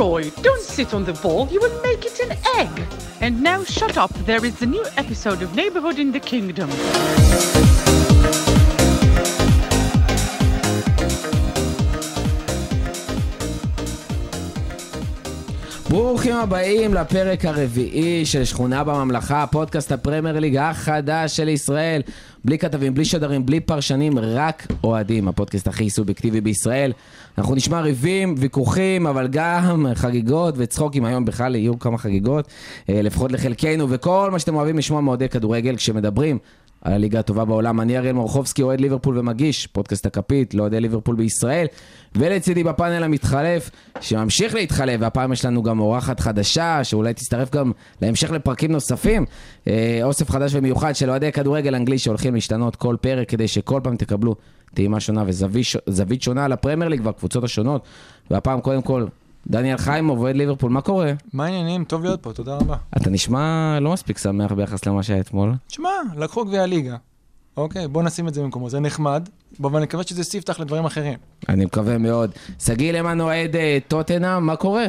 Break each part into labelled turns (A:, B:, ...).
A: Roy, don't sit on the ball, you will make it an egg. And now shut up, there is a new episode of Neighborhood in the Kingdom.
B: ברוכים הבאים לפרק הרביעי של שכונה בממלכה, פודקאסט הפרמייר ליג החדש של ישראל. בלי כתבים, בלי שדרים, בלי פרשנים, רק אוהדים. הפודקאסט הכי סובייקטיבי בישראל. אנחנו נשמע ריבים, ויכוחים, אבל גם חגיגות וצחוקים. היום בכלל יהיו כמה חגיגות, אה, לפחות לחלקנו, וכל מה שאתם אוהבים לשמוע מאוהדי כדורגל כשמדברים. על הליגה הטובה בעולם. אני אריאל מורחובסקי, אוהד ליברפול ומגיש, פודקאסט הכפית לאוהדי ליברפול בישראל. ולצידי בפאנל המתחלף, שממשיך להתחלף, והפעם יש לנו גם אורחת חדשה, שאולי תצטרף גם להמשך לפרקים נוספים. אה, אוסף חדש ומיוחד של אוהדי כדורגל אנגלי שהולכים להשתנות כל פרק, כדי שכל פעם תקבלו טעימה שונה וזווית שונה על הפרמייר ליג והקבוצות השונות. והפעם קודם כל, דניאל חיימוב, אוהד ליברפול, מה קורה?
C: מה העניינים? טוב להיות פה, תודה רבה.
B: אתה נשמע לא מספיק שמח ביחס למה שהיה אתמול.
C: תשמע, לקחו גביע הליגה. אוקיי, בוא נשים את זה במקומו, זה נחמד, אבל אני מקווה שזה ספתח לדברים אחרים.
B: אני מקווה מאוד. שגיא למן אוהד טוטנאם, מה קורה?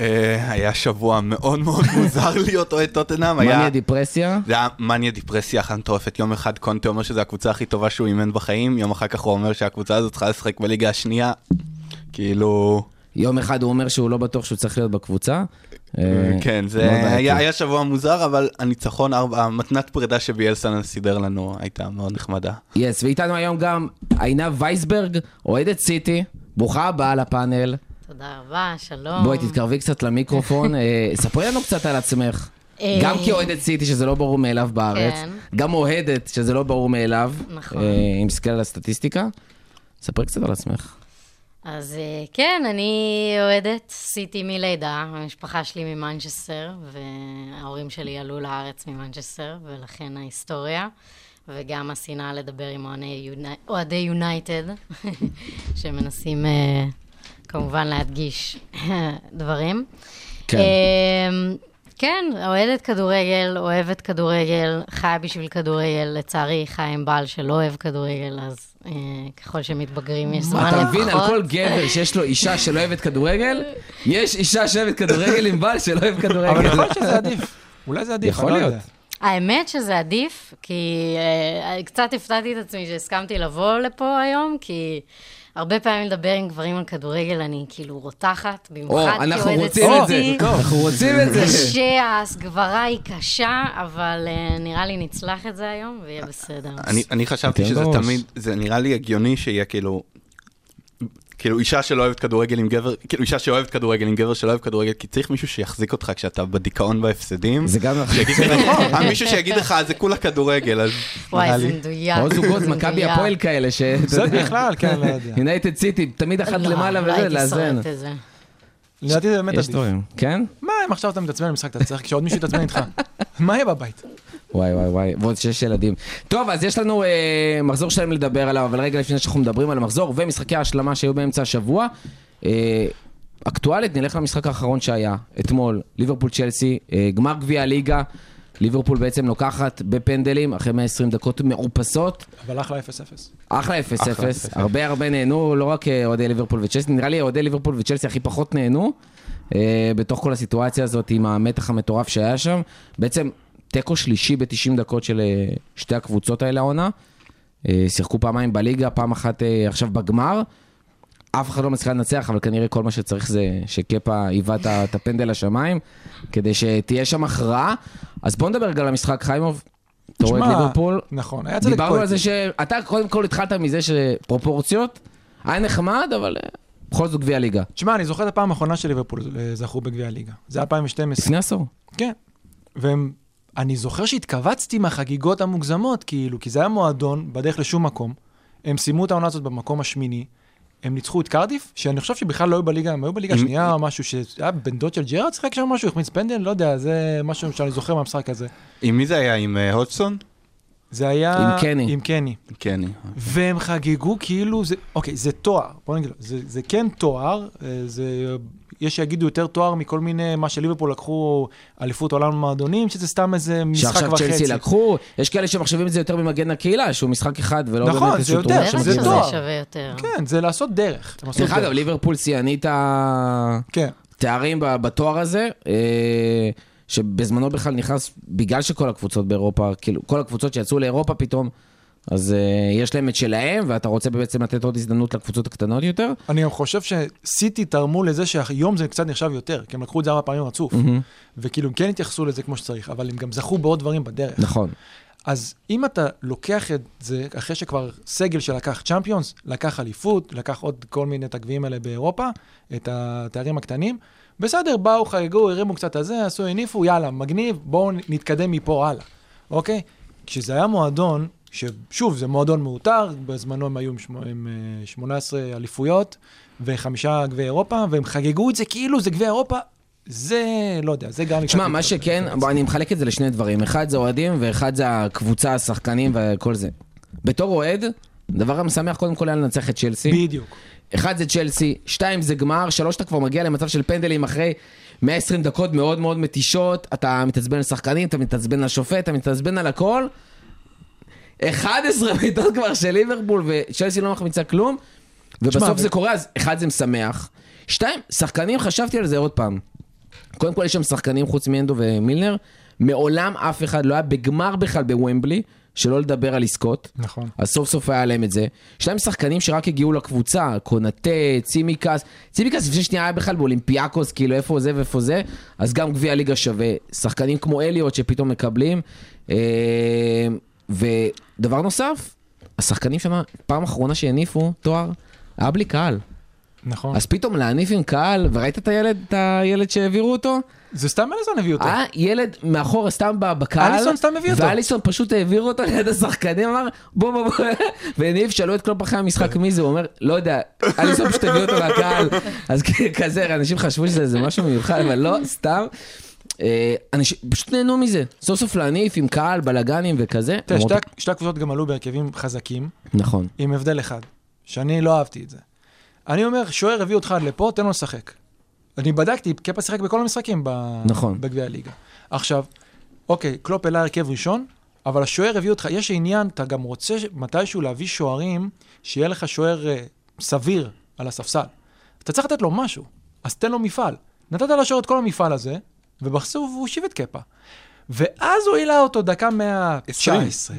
D: אה, היה שבוע מאוד מאוד מוזר להיות אוהד טוטנאם.
B: מניה דיפרסיה?
D: זה היה מניה דיפרסיה אחת מטורפת. יום אחד קונטה אומר שזו הקבוצה הכי טובה שהוא אימן בחיים, יום אחר כך הוא אומר שהקבוצה הזאת צריכה לשחק בליגה השנייה. כאילו...
B: יום אחד הוא אומר שהוא לא בטוח שהוא צריך להיות בקבוצה.
D: אה, כן, זה היה, היה שבוע מוזר, אבל הניצחון, המתנת פרידה שביאלסן סידר לנו הייתה מאוד נחמדה.
B: יס, yes, ואיתנו היום גם עינב וייסברג, אוהדת סיטי, ברוכה הבאה לפאנל.
E: תודה רבה, שלום.
B: בואי תתקרבי קצת למיקרופון, אה, ספרי לנו קצת על עצמך.
E: אה,
B: גם כאוהדת סיטי, שזה לא ברור מאליו בארץ,
E: כן.
B: גם אוהדת, שזה לא ברור מאליו,
E: נכון.
B: אם מסתכל על הסטטיסטיקה. ספרי קצת על עצמך.
E: אז אה, כן, אני אוהדת סיטי מלידה, המשפחה שלי ממנצ'סטר, וההורים שלי עלו לארץ ממנצ'סטר, ולכן ההיסטוריה, וגם השנאה לדבר עם אוהדי יונייטד, שמנסים אה, כמובן להדגיש דברים.
B: כן.
E: כן, אוהדת כדורגל, אוהבת כדורגל, חיה בשביל כדורגל. לצערי, חיה עם בעל שלא אוהב כדורגל, אז אה, ככל שמתבגרים יש זמן
B: אתה מבין, על
E: לפחות.
B: כל גבר שיש לו אישה שלא אוהבת כדורגל, יש אישה שאוהבת כדורגל עם בעל שלא אוהב כדורגל.
C: אבל יכול להיות שזה עדיף. אולי זה עדיף,
B: יכול
C: אני לא
B: להיות.
C: יודע.
E: האמת שזה עדיף, כי אה, קצת הפתעתי את עצמי שהסכמתי לבוא לפה היום, כי הרבה פעמים לדבר עם גברים על כדורגל, אני כאילו רותחת, במיוחד
B: אנחנו
E: כאוהדת
B: רוצים את זה,
E: סיטי.
B: אנחנו רוצים את זה.
E: קשה, ההסגברה היא קשה, אבל אה, נראה לי נצלח את זה היום, ויהיה בסדר.
D: אני, חשבתי שזה. תמיד, זה נראה לי הגיוני שיהיה כאילו, כאילו אישה שלא אוהבת כדורגל עם גבר, כאילו אישה שאוהבת כדורגל עם גבר שלא אוהב כדורגל, כי צריך מישהו שיחזיק אותך כשאתה בדיכאון בהפסדים.
B: זה גם
D: לך, אה, מישהו שיגיד לך, זה כולה כדורגל, אז
E: וואי, זה. מדויק.
B: או זוגות, מכבי. הפועל כאלה, ש...
C: זה בכלל, כן, לא יודע.
B: יונייטד סיטי, תמיד אחת
E: לא,
B: למעלה
E: לא
B: וזה, לאזן.
E: שורדת את זה.
C: לדעתי זה באמת
B: יש
C: עדיף.
B: כן?
C: מה, אם עכשיו אתה מתעצבן במשחק, אתה צריך כשעוד מישהו יתעצבן איתך. מה יהיה בבית?
B: וואי וואי וואי, ועוד שש ילדים. טוב, אז יש לנו אה, מחזור שלם לדבר עליו, אבל רגע לפני שאנחנו מדברים על המחזור ומשחקי ההשלמה שהיו באמצע השבוע, אה, אקטואלית, נלך למשחק האחרון שהיה, אתמול, ליברפול צ'לסי, אה, גמר גביע הליגה, ליברפול בעצם לוקחת בפנדלים, אחרי 120 דקות מאופסות,
C: אבל אחלה 0-0.
B: אחלה 0-0,
D: אחלה 0-0.
B: הרבה הרבה נהנו, לא רק אה, אוהדי ליברפול וצ'לסי, נראה לי אוהדי ליברפול וצ'לסי הכי פחות נהנו אה, בתוך כל הסיטואציה הזאת עם המתח המטורף שהיה שם. בעצם תיקו שלישי ב-90 דקות של אה, שתי הקבוצות האלה העונה. אה, שיחקו פעמיים בליגה, פעם אחת אה, עכשיו בגמר. אף אחד לא מצליח לנצח, אבל כנראה כל מה שצריך זה שקפה היווה את הפנדל לשמיים, כדי שתהיה שם הכרעה. אז בוא נדבר רגע על המשחק, חיימוב. אתה רואה את
C: שמע,
B: ליברפול,
C: נכון, היה צדק
B: דיברנו על זה
C: פואטי.
B: שאתה קודם כל התחלת מזה שפרופורציות, היה נחמד, אבל בכל זאת גביע ליגה.
C: תשמע, אני זוכר את הפעם האחרונה שליברפול אה, זכו בגביע הליגה. זה 2012.
B: לפני עשור.
C: כן. ואני זוכר שהתכווצתי מהחגיגות המוגזמות, כאילו, כי זה היה מועדון בדרך לשום מקום. הם סיימו את העונה הזאת במקום השמיני. הם ניצחו את קרדיף, שאני חושב שבכלל לא היו בליגה, הם היו בליגה השנייה או משהו, שהיה בן דוד של ג'רארד שיחק שם משהו, החמיץ פנדל, לא יודע, זה משהו שאני זוכר מהמשחק הזה.
D: עם מי זה היה? עם אה, הודסון?
C: זה היה...
B: עם קני.
C: עם קני.
D: כן.
C: והם חגגו כאילו זה, אוקיי, זה תואר, בוא נגיד, זה, זה כן תואר, אה, זה, יש שיגידו יותר תואר מכל מיני, מה שליברפול לקחו אליפות עולם מועדונים, שזה סתם איזה משחק
B: שעכשיו
C: וחצי.
B: צ'לסי לקחו, יש כאלה שמחשבים את זה יותר ממגן הקהילה, שהוא משחק אחד ולא
C: נכון,
B: באמת
C: זה
B: איזשהו
C: יותר,
B: תרומה של
C: זה
E: שזה
B: מגן.
C: תואר.
E: שווה יותר.
C: כן, זה לעשות דרך.
B: דרך אגב. ליברפול שיאנית ה...
C: כן.
B: בתואר הזה, אה, שבזמנו בכלל נכנס, בגלל שכל הקבוצות באירופה, כאילו, כל הקבוצות שיצאו לאירופה פתאום, אז אה, יש להם את שלהם, ואתה רוצה בעצם לתת עוד הזדמנות לקבוצות הקטנות יותר.
C: אני גם חושב שסיטי תרמו לזה שהיום זה קצת נחשב יותר, כי הם לקחו את זה ארבע פעמים רצוף. וכאילו, הם כן התייחסו לזה כמו שצריך, אבל הם גם זכו בעוד דברים בדרך.
B: נכון.
C: אז אם אתה לוקח את זה, אחרי שכבר סגל שלקח צ'מפיונס, לקח אליפות, לקח עוד כל מיני את הגביעים האלה באירופה, את התארים הקטנים, בסדר, באו, חגגו, הרימו קצת את זה, עשו, הניפו, יאללה, מגניב, בואו נתקדם מפה הלאה, אוקיי? כשזה היה מועדון, ששוב, זה מועדון מאותר, בזמנו הם היו עם, שמו, עם אה, 18 אליפויות וחמישה גביעי אירופה, והם חגגו את זה כאילו זה גביע אירופה, זה, לא יודע, זה גם...
B: תשמע, מה שכן. בוא, אני מחלק את זה לשני דברים. אחד זה אוהדים, ואחד זה הקבוצה, השחקנים וכל זה. בתור אוהד, הדבר המשמח קודם כל היה לנצח את צ'לסי.
C: בדיוק.
B: אחד זה צ'לסי, שתיים זה גמר, שלוש אתה כבר מגיע למצב של פנדלים אחרי 120 דקות מאוד מאוד מתישות, אתה מתעצבן על שחקנים, אתה מתעצבן על השופט, אתה מתעצבן על הכל. 11 בעיטות כבר של ליברפול וצ'לסי לא מחמיצה כלום, ובסוף זה קורה, אז אחד זה משמח. שתיים, שחקנים, חשבתי על זה עוד פעם. קודם כל יש שם שחקנים חוץ מאנדו ומילנר, מעולם אף אחד לא היה בגמר בכלל בוומבלי, שלא לדבר על עסקות.
C: נכון.
B: אז סוף סוף היה להם את זה. יש להם שחקנים שרק הגיעו לקבוצה, קונטה, צימקס. צימקס לפני שנייה היה בכלל באולימפיאקוס, כאילו איפה זה ואיפה זה, אז גם גביע ליגה שווה. שחקנים כמו אליוט שפתאום מקבלים. אה, ודבר נוסף, השחקנים שם, פעם אחרונה שהניפו תואר, היה בלי קהל.
C: נכון.
B: אז פתאום להניף עם קהל, וראית את הילד, את הילד שהעבירו אותו?
C: זה סתם אליסון הביא אותו.
B: היה ילד מאחורה סתם בקהל,
C: אליסון סתם הביא אותו.
B: ואליסון פשוט העביר אותו ליד השחקנים, אמר בוא בוא בוא, וניב שאלו את קלופ אחרי המשחק מי זה, הוא אומר לא יודע, אליסון פשוט הביא אותו מהקהל, אז כזה, אנשים חשבו שזה משהו מיוחד, אבל לא, סתם. אה, אנשים פשוט נהנו מזה, סוף סוף להניף עם קהל, בלאגנים וכזה.
C: תראה, שתי- שתי הקבוצות גם עלו בהרכבים חזקים,
B: נכון,
C: עם הבדל אחד, שאני לא אהבתי את זה. אני אומר, שוער הביא אותך עד לפה, תן לו לשחק. אני בדקתי, קפה שיחק בכל המשחקים ב-
B: נכון.
C: בגביע הליגה. עכשיו, אוקיי, קלופ העלה הרכב ראשון, אבל השוער הביא אותך, יש עניין, אתה גם רוצה מתישהו להביא שוערים, שיהיה לך שוער אה, סביר על הספסל. אתה צריך לתת לו משהו, אז תן לו מפעל. נתת לשוער את כל המפעל הזה, ובסוף הוא הושיב את קפה. ואז הוא העלה אותו דקה 119.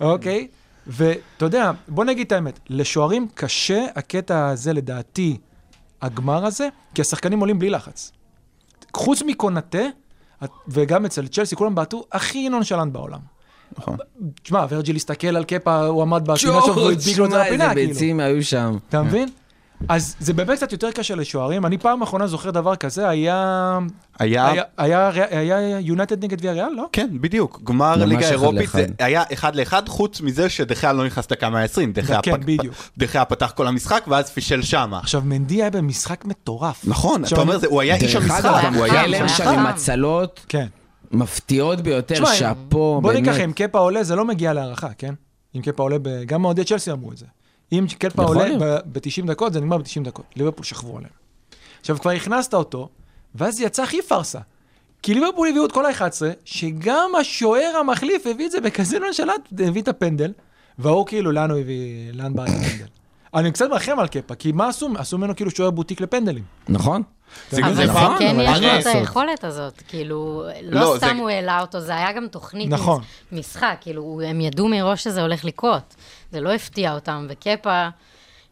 C: אוקיי? ואתה יודע, בוא נגיד את האמת, לשוערים קשה הקטע הזה, לדעתי, הגמר הזה, כי השחקנים עולים בלי לחץ. חוץ מקונטה, וגם אצל צ'לסי, כולם בעטו הכי נונשלנט בעולם.
D: נכון.
C: תשמע, ורג'יל הסתכל על קפה, הוא עמד בפינה שלו והוא הדביק לו את זה
B: שמע,
C: לפינה,
B: איזה
C: כאילו.
B: ביצים היו שם.
C: אתה מבין? אז זה באמת קצת יותר קשה לשוערים. אני פעם אחרונה זוכר דבר כזה, היה...
D: היה...
C: היה- יונייטד נגד ויה ריאל, לא?
D: כן, בדיוק. גמר ליגה אירופית זה. היה אחד לאחד, חוץ מזה שדחיה לא נכנס דקה 120. דחיה
C: כן, בדיוק.
D: דחיה פתח כל המשחק ואז פישל שמה.
C: עכשיו, מנדי היה במשחק מטורף.
D: נכון, אתה אומר, הוא היה איש המשחק. הוא היה...
E: חכם,
B: הלם שם
E: חכם.
B: עם הצלות
C: כן.
B: מפתיעות ביותר, שאפו,
C: בוא. ניקח, אם קפה עולה, זה לא מגיע להערכה, כן? אם קפה עולה, ב... גם אוהדי צ'לסי אמרו את זה. אם
B: יכול
C: עולה
B: להיות.
C: ב-90 דקות, זה נגמר ב-90 דקות. ליברפול שכבו עליהם. עכשיו, כבר הכנסת אותו, ואז יצא הכי פארסה. כי ליברפול הביאו את כל ה-11, שגם השוער המחליף הביא את זה בכזה נונשלנט, הביא את הפנדל, והוא כאילו, לאן הוא הביא, לאן בא את הפנדל? אני קצת מרחם על קפה, כי מה עשו? עשו ממנו כאילו שוער בוטיק לפנדלים.
B: נכון?
D: זה-
E: אבל
D: זה
B: נכון,
E: כן
B: אבל
E: יש לו את? היכולת הזאת, כאילו,
D: לא,
E: לא
D: זה-
E: סתם הוא העלה אותו, זה היה גם תוכנית
C: נכון.
E: מש- משחק, כאילו, הם ידעו מראש שזה הולך לקרות, זה לא הפתיע אותם, וקפה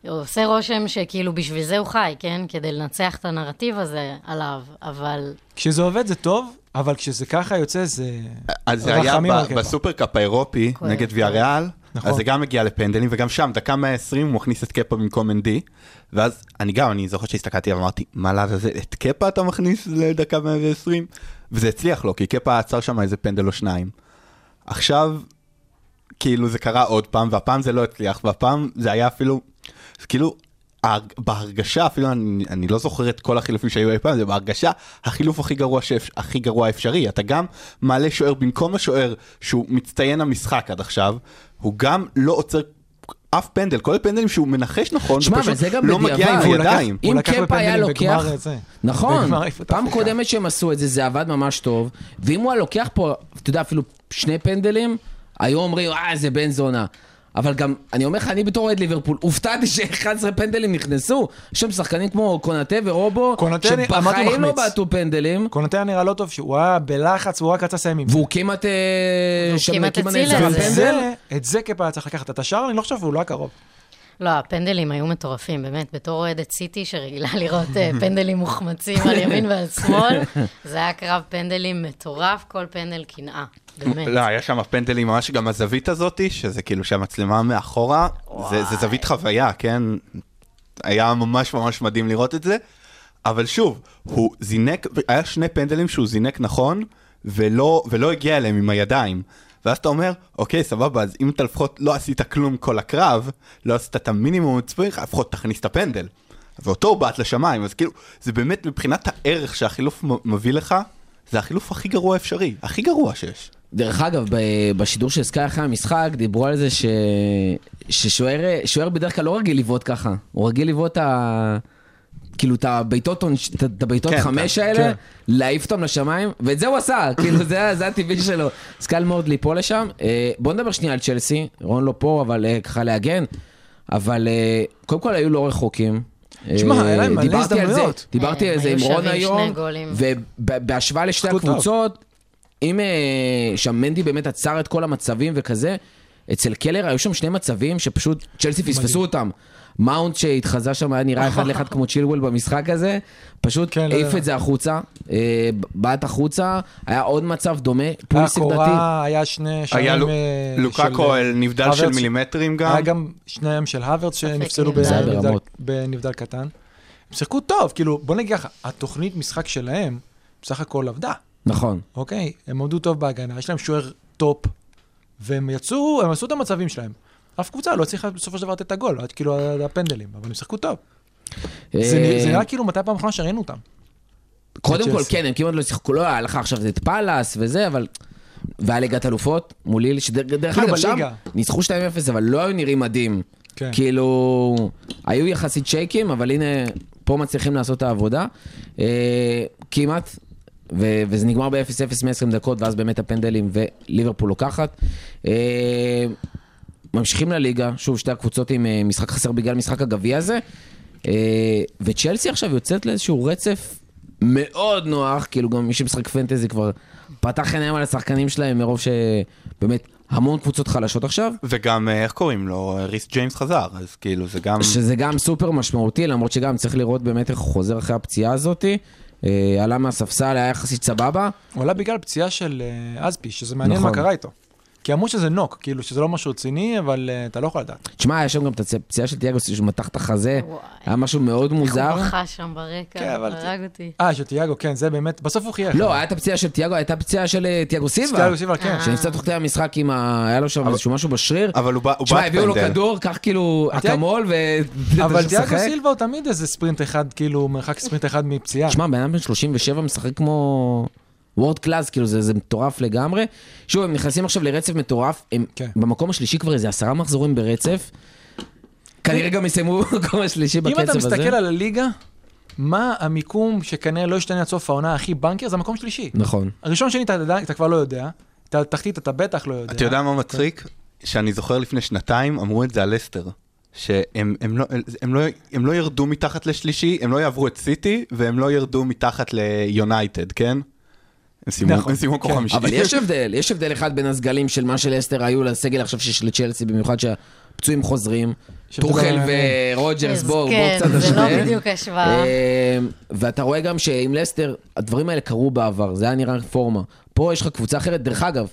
E: עושה רושם שכאילו בשביל זה הוא חי, כן? כדי לנצח את הנרטיב הזה עליו, אבל
C: כשזה עובד זה טוב, אבל כשזה ככה יוצא זה...
D: אז זה היה. בסופרקאפ האירופי נגד ויה
E: כואב.
D: ריאל,
C: נכון.
D: אז זה גם הגיע לפנדלים, וגם שם, דקה 120 הוא מכניס את קפה במקום אנדי, ואז אני גם, אני זוכר שהסתכלתי ואמרתי, מה לעזאזל, את קפה אתה מכניס לדקה 120? וזה הצליח לו, כי קפה עצר שם איזה פנדל או שניים. עכשיו, כאילו זה קרה עוד פעם, והפעם זה לא הצליח, והפעם זה היה אפילו, כאילו, בהרגשה, אפילו אני, אני לא זוכר את כל החילופים שהיו אי פעם, זה בהרגשה החילוף הכי גרוע, שאפ, הכי גרוע אפשרי. אתה גם מעלה שוער במקום השוער שהוא מצטיין המשחק עד עכשיו, הוא גם לא עוצר אף פנדל, כל הפנדלים שהוא מנחש נכון,
B: שמע,
D: הוא פשוט לא מגיע עם ידיים.
B: אם
C: לקח
B: קפה היה לוקח... נכון, פעם. קודמת שהם עשו את זה, זה עבד ממש טוב, ואם הוא היה לוקח פה, אתה יודע, אפילו שני פנדלים, היו אומרים, אה, זה בן זונה. אבל גם, אני אומר לך, אני בתור אוהד ליברפול, הופתעתי ש-11 פנדלים נכנסו. יש שם שחקנים כמו קונאטה ורובו, שבחיים לא. בעטו פנדלים,
C: קונטה היה נראה לא טוב, שהוא היה בלחץ, הוא רק רצה לסיים עם זה.
B: והוא כמעט... אה,
E: והוא
B: שם
E: כמעט הציל את
B: על
E: זה.
C: את זה היה צריך לקחת. את השאר אני לא חושב, והוא לא היה קרוב.
E: לא, הפנדלים היו מטורפים, באמת. בתור אוהדת סיטי שרגילה לראות אה, פנדלים מוחמצים על ימין ועל שמאל, זה היה קרב פנדלים מטורף, כל פנדל קנאה, באמת.
D: לא, היה שם פנדלים ממש, גם הזווית הזאתי, שזה כאילו שהמצלמה מאחורה, זה, זה זווית חוויה, כן? היה ממש ממש מדהים לראות את זה, אבל שוב, הוא זינק, היה שני פנדלים שהוא זינק נכון, ולא, ולא הגיע אליהם עם הידיים. ואז אתה אומר, אוקיי, סבבה, אז אם אתה לפחות לא עשית כלום כל הקרב, לא עשית את המינימום צריך, לפחות תכניס את הפנדל. ואותו הוא בעט לשמיים, אז כאילו, זה באמת מבחינת הערך שהחילוף מביא לך, זה החילוף הכי גרוע אפשרי, הכי גרוע שיש.
B: דרך אגב, בשידור של סקאי אחרי המשחק, דיברו על זה. ששוער שוער בדרך כלל לא רגיל לבעוט ככה, הוא רגיל לבעוט ה... כאילו את הבעיטות את הבעיטות
D: כן,
B: חמש
D: כן,
B: האלה,
C: כן.
B: להעיף אותם לשמיים, ואת זה הוא עשה, כאילו זה זה הטבעי שלו. אז קל מאוד ליפול לשם. אה, בוא נדבר שנייה על צ'לסי, רון לא פה, אבל אה, ככה להגן. אבל אה, קודם כל היו לא רחוקים.
C: תשמע,
B: אה,
C: היה להם מלא הזדמנויות.
B: דיברתי
E: אה,
B: על זה
E: היו
B: עם רון היום. ובהשוואה לשתי. הקבוצות, אם אה, שם מנדי באמת עצר את כל המצבים וכזה, אצל קלר היו שם שני מצבים שפשוט צ'לסי פספסו אותם. מאונט שהתחזה שם היה נראה אחד לאחד כמו צ'ילוול במשחק הזה, פשוט
C: כן, לא
B: העיף
C: יודע.
B: את זה החוצה, אה, בעט החוצה, היה עוד מצב דומה, פוליסיק.
C: קורה, היה שני שערים
D: היה לו-
C: אה,
D: לוקאקו
C: של,
D: נבדל
C: הוורץ.
D: של מילימטרים גם.
C: היה גם שניהם של הוורץ שנפסלו
E: נבדל.
C: בנבדל-. בנבדל קטן. הם שיחקו טוב, כאילו, בוא נגיד ככה, התוכנית משחק שלהם בסך הכל עבדה,
B: נכון.
C: אוקיי? הם עמדו טוב בהגנה, יש להם שוער טופ, והם יצאו, הם עשו את המצבים שלהם. אף קבוצה לא הצליחה בסופו של דבר לתת את הגול, עד כאילו הפנדלים, אבל הם שיחקו טוב. זה
B: אה,
C: נראה- זה נראה כאילו מתי פעם אחרונה שראינו אותם.
B: קודם כל. כן, הם כמעט לא שיחקו, לא היה לך עכשיו את פאלאס וזה, אבל... והיה ליגת אלופות מול ליל, שדרך
C: כאילו
B: אגב, שם. ניצחו 2-0, אבל לא היו נראים מדהים.
C: כן.
B: כאילו, היו יחסית shaky ים, אבל הנה, פה מצליחים לעשות את העבודה. אה, כמעט, ו- וזה נגמר ב-0-0 מ-20 דקות, ואז באמת הפנדלים וליברפול לוקחת. אה, ממשיכים לליגה, שוב, שתי הקבוצות עם אה, משחק חסר בגלל משחק הגביע הזה. אה, וצ'לסי עכשיו יוצאת לאיזשהו רצף מאוד נוח, כאילו גם מי שמשחק פנטזי כבר פתח עיניים על השחקנים שלהם מרוב שבאמת המון קבוצות חלשות עכשיו.
D: וגם, אה, איך קוראים לו? ריס ג'יימס חזר, אז כאילו זה גם...
B: שזה גם סופר משמעותי, למרות שגם צריך לראות באמת איך הוא חוזר אחרי הפציעה הזאתי. אה, עלה מהספסל, היה יחסית סבבה.
C: הוא עלה בגלל פציעה של אה, אזפי, שזה מעניין
B: נכון.
C: מה קרה איתו. כי אמרו שזה נוק, כאילו שזה לא משהו רציני, אבל אה, אתה לא יכול לדעת.
B: תשמע, היה שם גם את הפציעה של תיאגו שהוא מתח את החזה. היה משהו מאוד מוזר.
E: הוא בכה שם ברקע,
C: כן, אבל-
E: הרג אותי.
C: אה, של תיאגו, כן, זה באמת, בסוף הוא חייך.
B: לא, הייתה פציעה של תיאגו, הייתה פציעה של אה, תיאגו סילבה.
C: תיאגו סילבה, כן.
B: שנפצע תוך כדי המשחק עם ה... היה לו שם איזשהו משהו בשריר.
D: אבל הוא בא- הוא
B: תשמע, הביאו לו. כדור, קח כאילו אקמול ו...
C: אבל תיאגו. סילבה הוא תמיד איזה ספרינט אחד, כאילו, מרחק ספרינט אחד מפציעה.
B: תשמע, בן אדם בן 37 משחק כמו וורד קלאס, כאילו זה, זה מטורף לגמרי. שוב, הם נכנסים עכשיו לרצף מטורף, הם
C: כן.
B: במקום השלישי כבר איזה עשרה מחזורים ברצף. כנראה גם יסיימו במקום השלישי
C: אם
B: בקצב
C: אתה
B: הזה.
C: מסתכל על הליגה, מה המיקום שכנראה לא ישתנה עד סוף העונה הכי בנקר, זה המקום שלישי.
B: נכון.
C: הראשון שני אתה יודע- אתה כבר לא יודע, את התחתית אתה בטח לא יודע.
D: אתה יודע מה מצחיק? שאני זוכר לפני שנתיים, אמרו את זה על לסטר. שהם הם לא, הם, לא, הם לא ירדו מתחת לשלישי, הם לא יעברו את סיטי, והם לא ירדו מתחת ליונייטד, כן? הם סיימו
C: נכון,
D: הם סיימו מקום
C: כן.
D: חמישי.
B: אבל יש הבדל, יש הבדל אחד בין הסגלים של מה שלסטר היו לסגל עכשיו שיש לצ'לסי, במיוחד שהפצועים חוזרים. טוחל ורוג'רס, בואו, בואו
E: כן,
B: קצת
E: זה
B: נשווה.
E: לא בדיוק השוואה.
B: אה, ואתה רואה גם שעם לסטר, הדברים האלה קרו בעבר, זה היה נראה רפורמה. פה יש לך קבוצה אחרת, דרך אגב,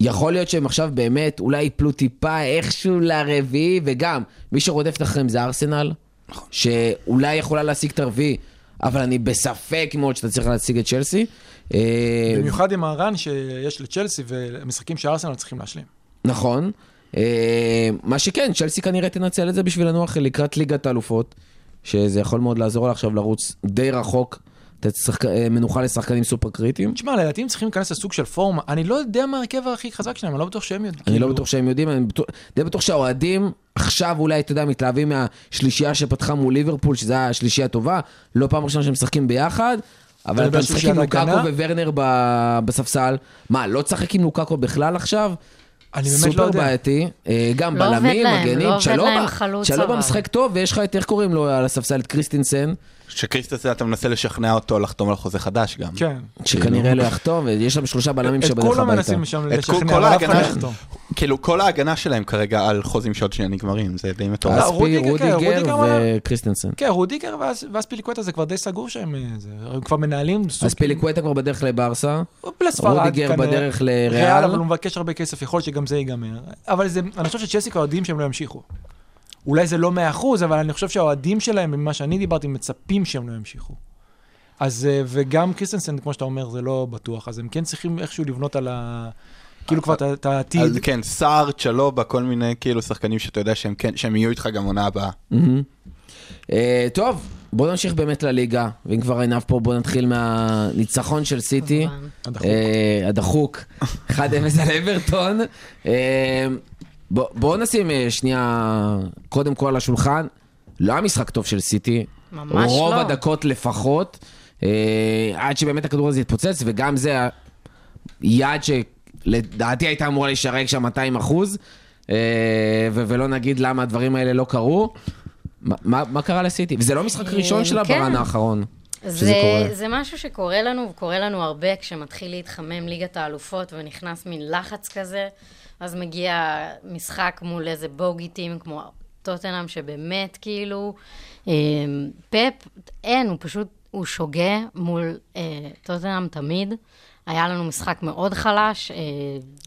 B: יכול להיות שהם עכשיו באמת אולי יפלו טיפה איכשהו לרביעי, וגם, מי שרודפת אחריהם זה ארסנל, שאולי יכולה להשיג את הרביעי, אבל אני בספק מאוד שאתה צריך להשיג את צ'לסי. אה,
C: במיוחד עם הרן שיש לצ'לסי והמשחקים שארסנל צריכים להשלים.
B: נכון. אה, מה שכן, צ'לסי כנראה תנצל את זה בשביל לנוח לקראת ליגת האלופות, שזה יכול מאוד לעזור לה עכשיו לרוץ די רחוק, לתת שחק... אה, מנוחה לשחקנים סופר קריטיים.
C: תשמע, לדעתי הם צריכים להיכנס לסוג של פורמה. אני לא יודע מה ההרכב הכי חזק שלהם, אני לא בטוח שהם יודעים.
B: אני לא
C: כאילו,
B: בטוח שהם יודעים, אני בטוח- די בטוח שהאוהדים עכשיו אולי, אתה יודע, מתלהבים מהשלישייה שפתחה מול ליברפול, שזו השלישייה הטובה, לא פעם ראשונה שהם משחקים ביחד. אבל
C: אתה
B: משחק עם לוקאקו? וורנר ב- בספסל, מה, לא תשחק עם לוקאקו בכלל עכשיו?
C: אני באמת לא
B: סופר
C: יודע.
B: בעייתי, אה, גם
E: לא
B: בלמים, מגנים,
E: לא עובד
B: צ'לובה-
E: להם חלוץ,
B: צ'לובה
E: אבל.
B: משחק טוב, ויש לך את, איך קוראים לו על הספסל, את קריסטינסן,
D: שקריסטנסן אתה מנסה לשכנע אותו לחתום על חוזה חדש גם.
C: כן.
B: שכנראה לא יחתום, ויש שם שלושה בלמים
C: את
B: שבדרך
C: כולם
B: הביתה.
C: מנסים שם
D: את כל-
C: לשכנע, אבל אף אחד לא יחתום.
D: כאילו כל ההגנה שלהם כרגע על חוזים שעוד שנייה נגמרים, זה די
C: לא,
D: מטורף.
B: אספי,
C: רודיגר, כן,
B: רודיגר
C: רודיגר
B: וקריסטנסן.
C: כן, רודיגר ואז- ואזפיליקווטה זה כבר די סגור שהם אה, כבר מנהלים סוג...
B: אזפיליקווטה כבר בדרך לברסה,
C: לספרד
B: רודיגר
C: כנראה.
B: בדרך
C: ריאל,
B: לריאל.
C: אבל הוא מבקש הרבה כסף, יכול להיות שגם זה ייגמר. אבל זה, אני חושב שצ'לסי כבר יודעים שהם לא ימשיכו. אולי זה לא מאה אחוז, אבל אני חושב שהאוהדים שלהם, ממה שאני דיברתי, מצפים שהם לא ימשיכו. אז, אה, וגם קריסטנסן, כמו שאתה אומר, זה לא בטוח, אז הם כן צריכים איכשהו לבנות על ה... כאילו כבר את העתיד.
D: אז כן, סער, צ'לובה, כל מיני כאילו שחקנים שאתה יודע שהם כן, שהם יהיו איתך גם עונה הבאה.
B: מהמם. אה, טוב, בואו נמשיך באמת לליגה, ואם כבר עינב פה, בואו נתחיל מהניצחון של סיטי.
C: הדחוק.
B: אה, הדחוק, 1-0 על אברטון. אה, בוא- בואו נשים אה, שנייה, קודם כל על השולחן, לא היה משחק טוב של סיטי.
E: ממש
B: רוב
E: לא.
B: הדקות לפחות, אה, עד שבאמת הכדור הזה התפוצץ, וגם זה יד שלדעתי הייתה אמורה להישרק שם 200 אחוז, אה, ו- ולא נגיד למה הדברים האלה לא קרו. מה- מה מה קרה לסיטי? וזה לא משחק ראשון שלה
E: כן.
B: ברן האחרון.
E: זה,
B: קורה.
E: זה משהו שקורה לנו, וקורה לנו הרבה כשמתחיל להתחמם ליגת האלופות ונכנס מין לחץ כזה, אז מגיע משחק מול איזה בוגי טים כמו טוטנאם, שבאמת כאילו, אה, פפ, אין, הוא פשוט, הוא שוגה מול אה, טוטנאם תמיד. היה לנו משחק מאוד חלש, אה,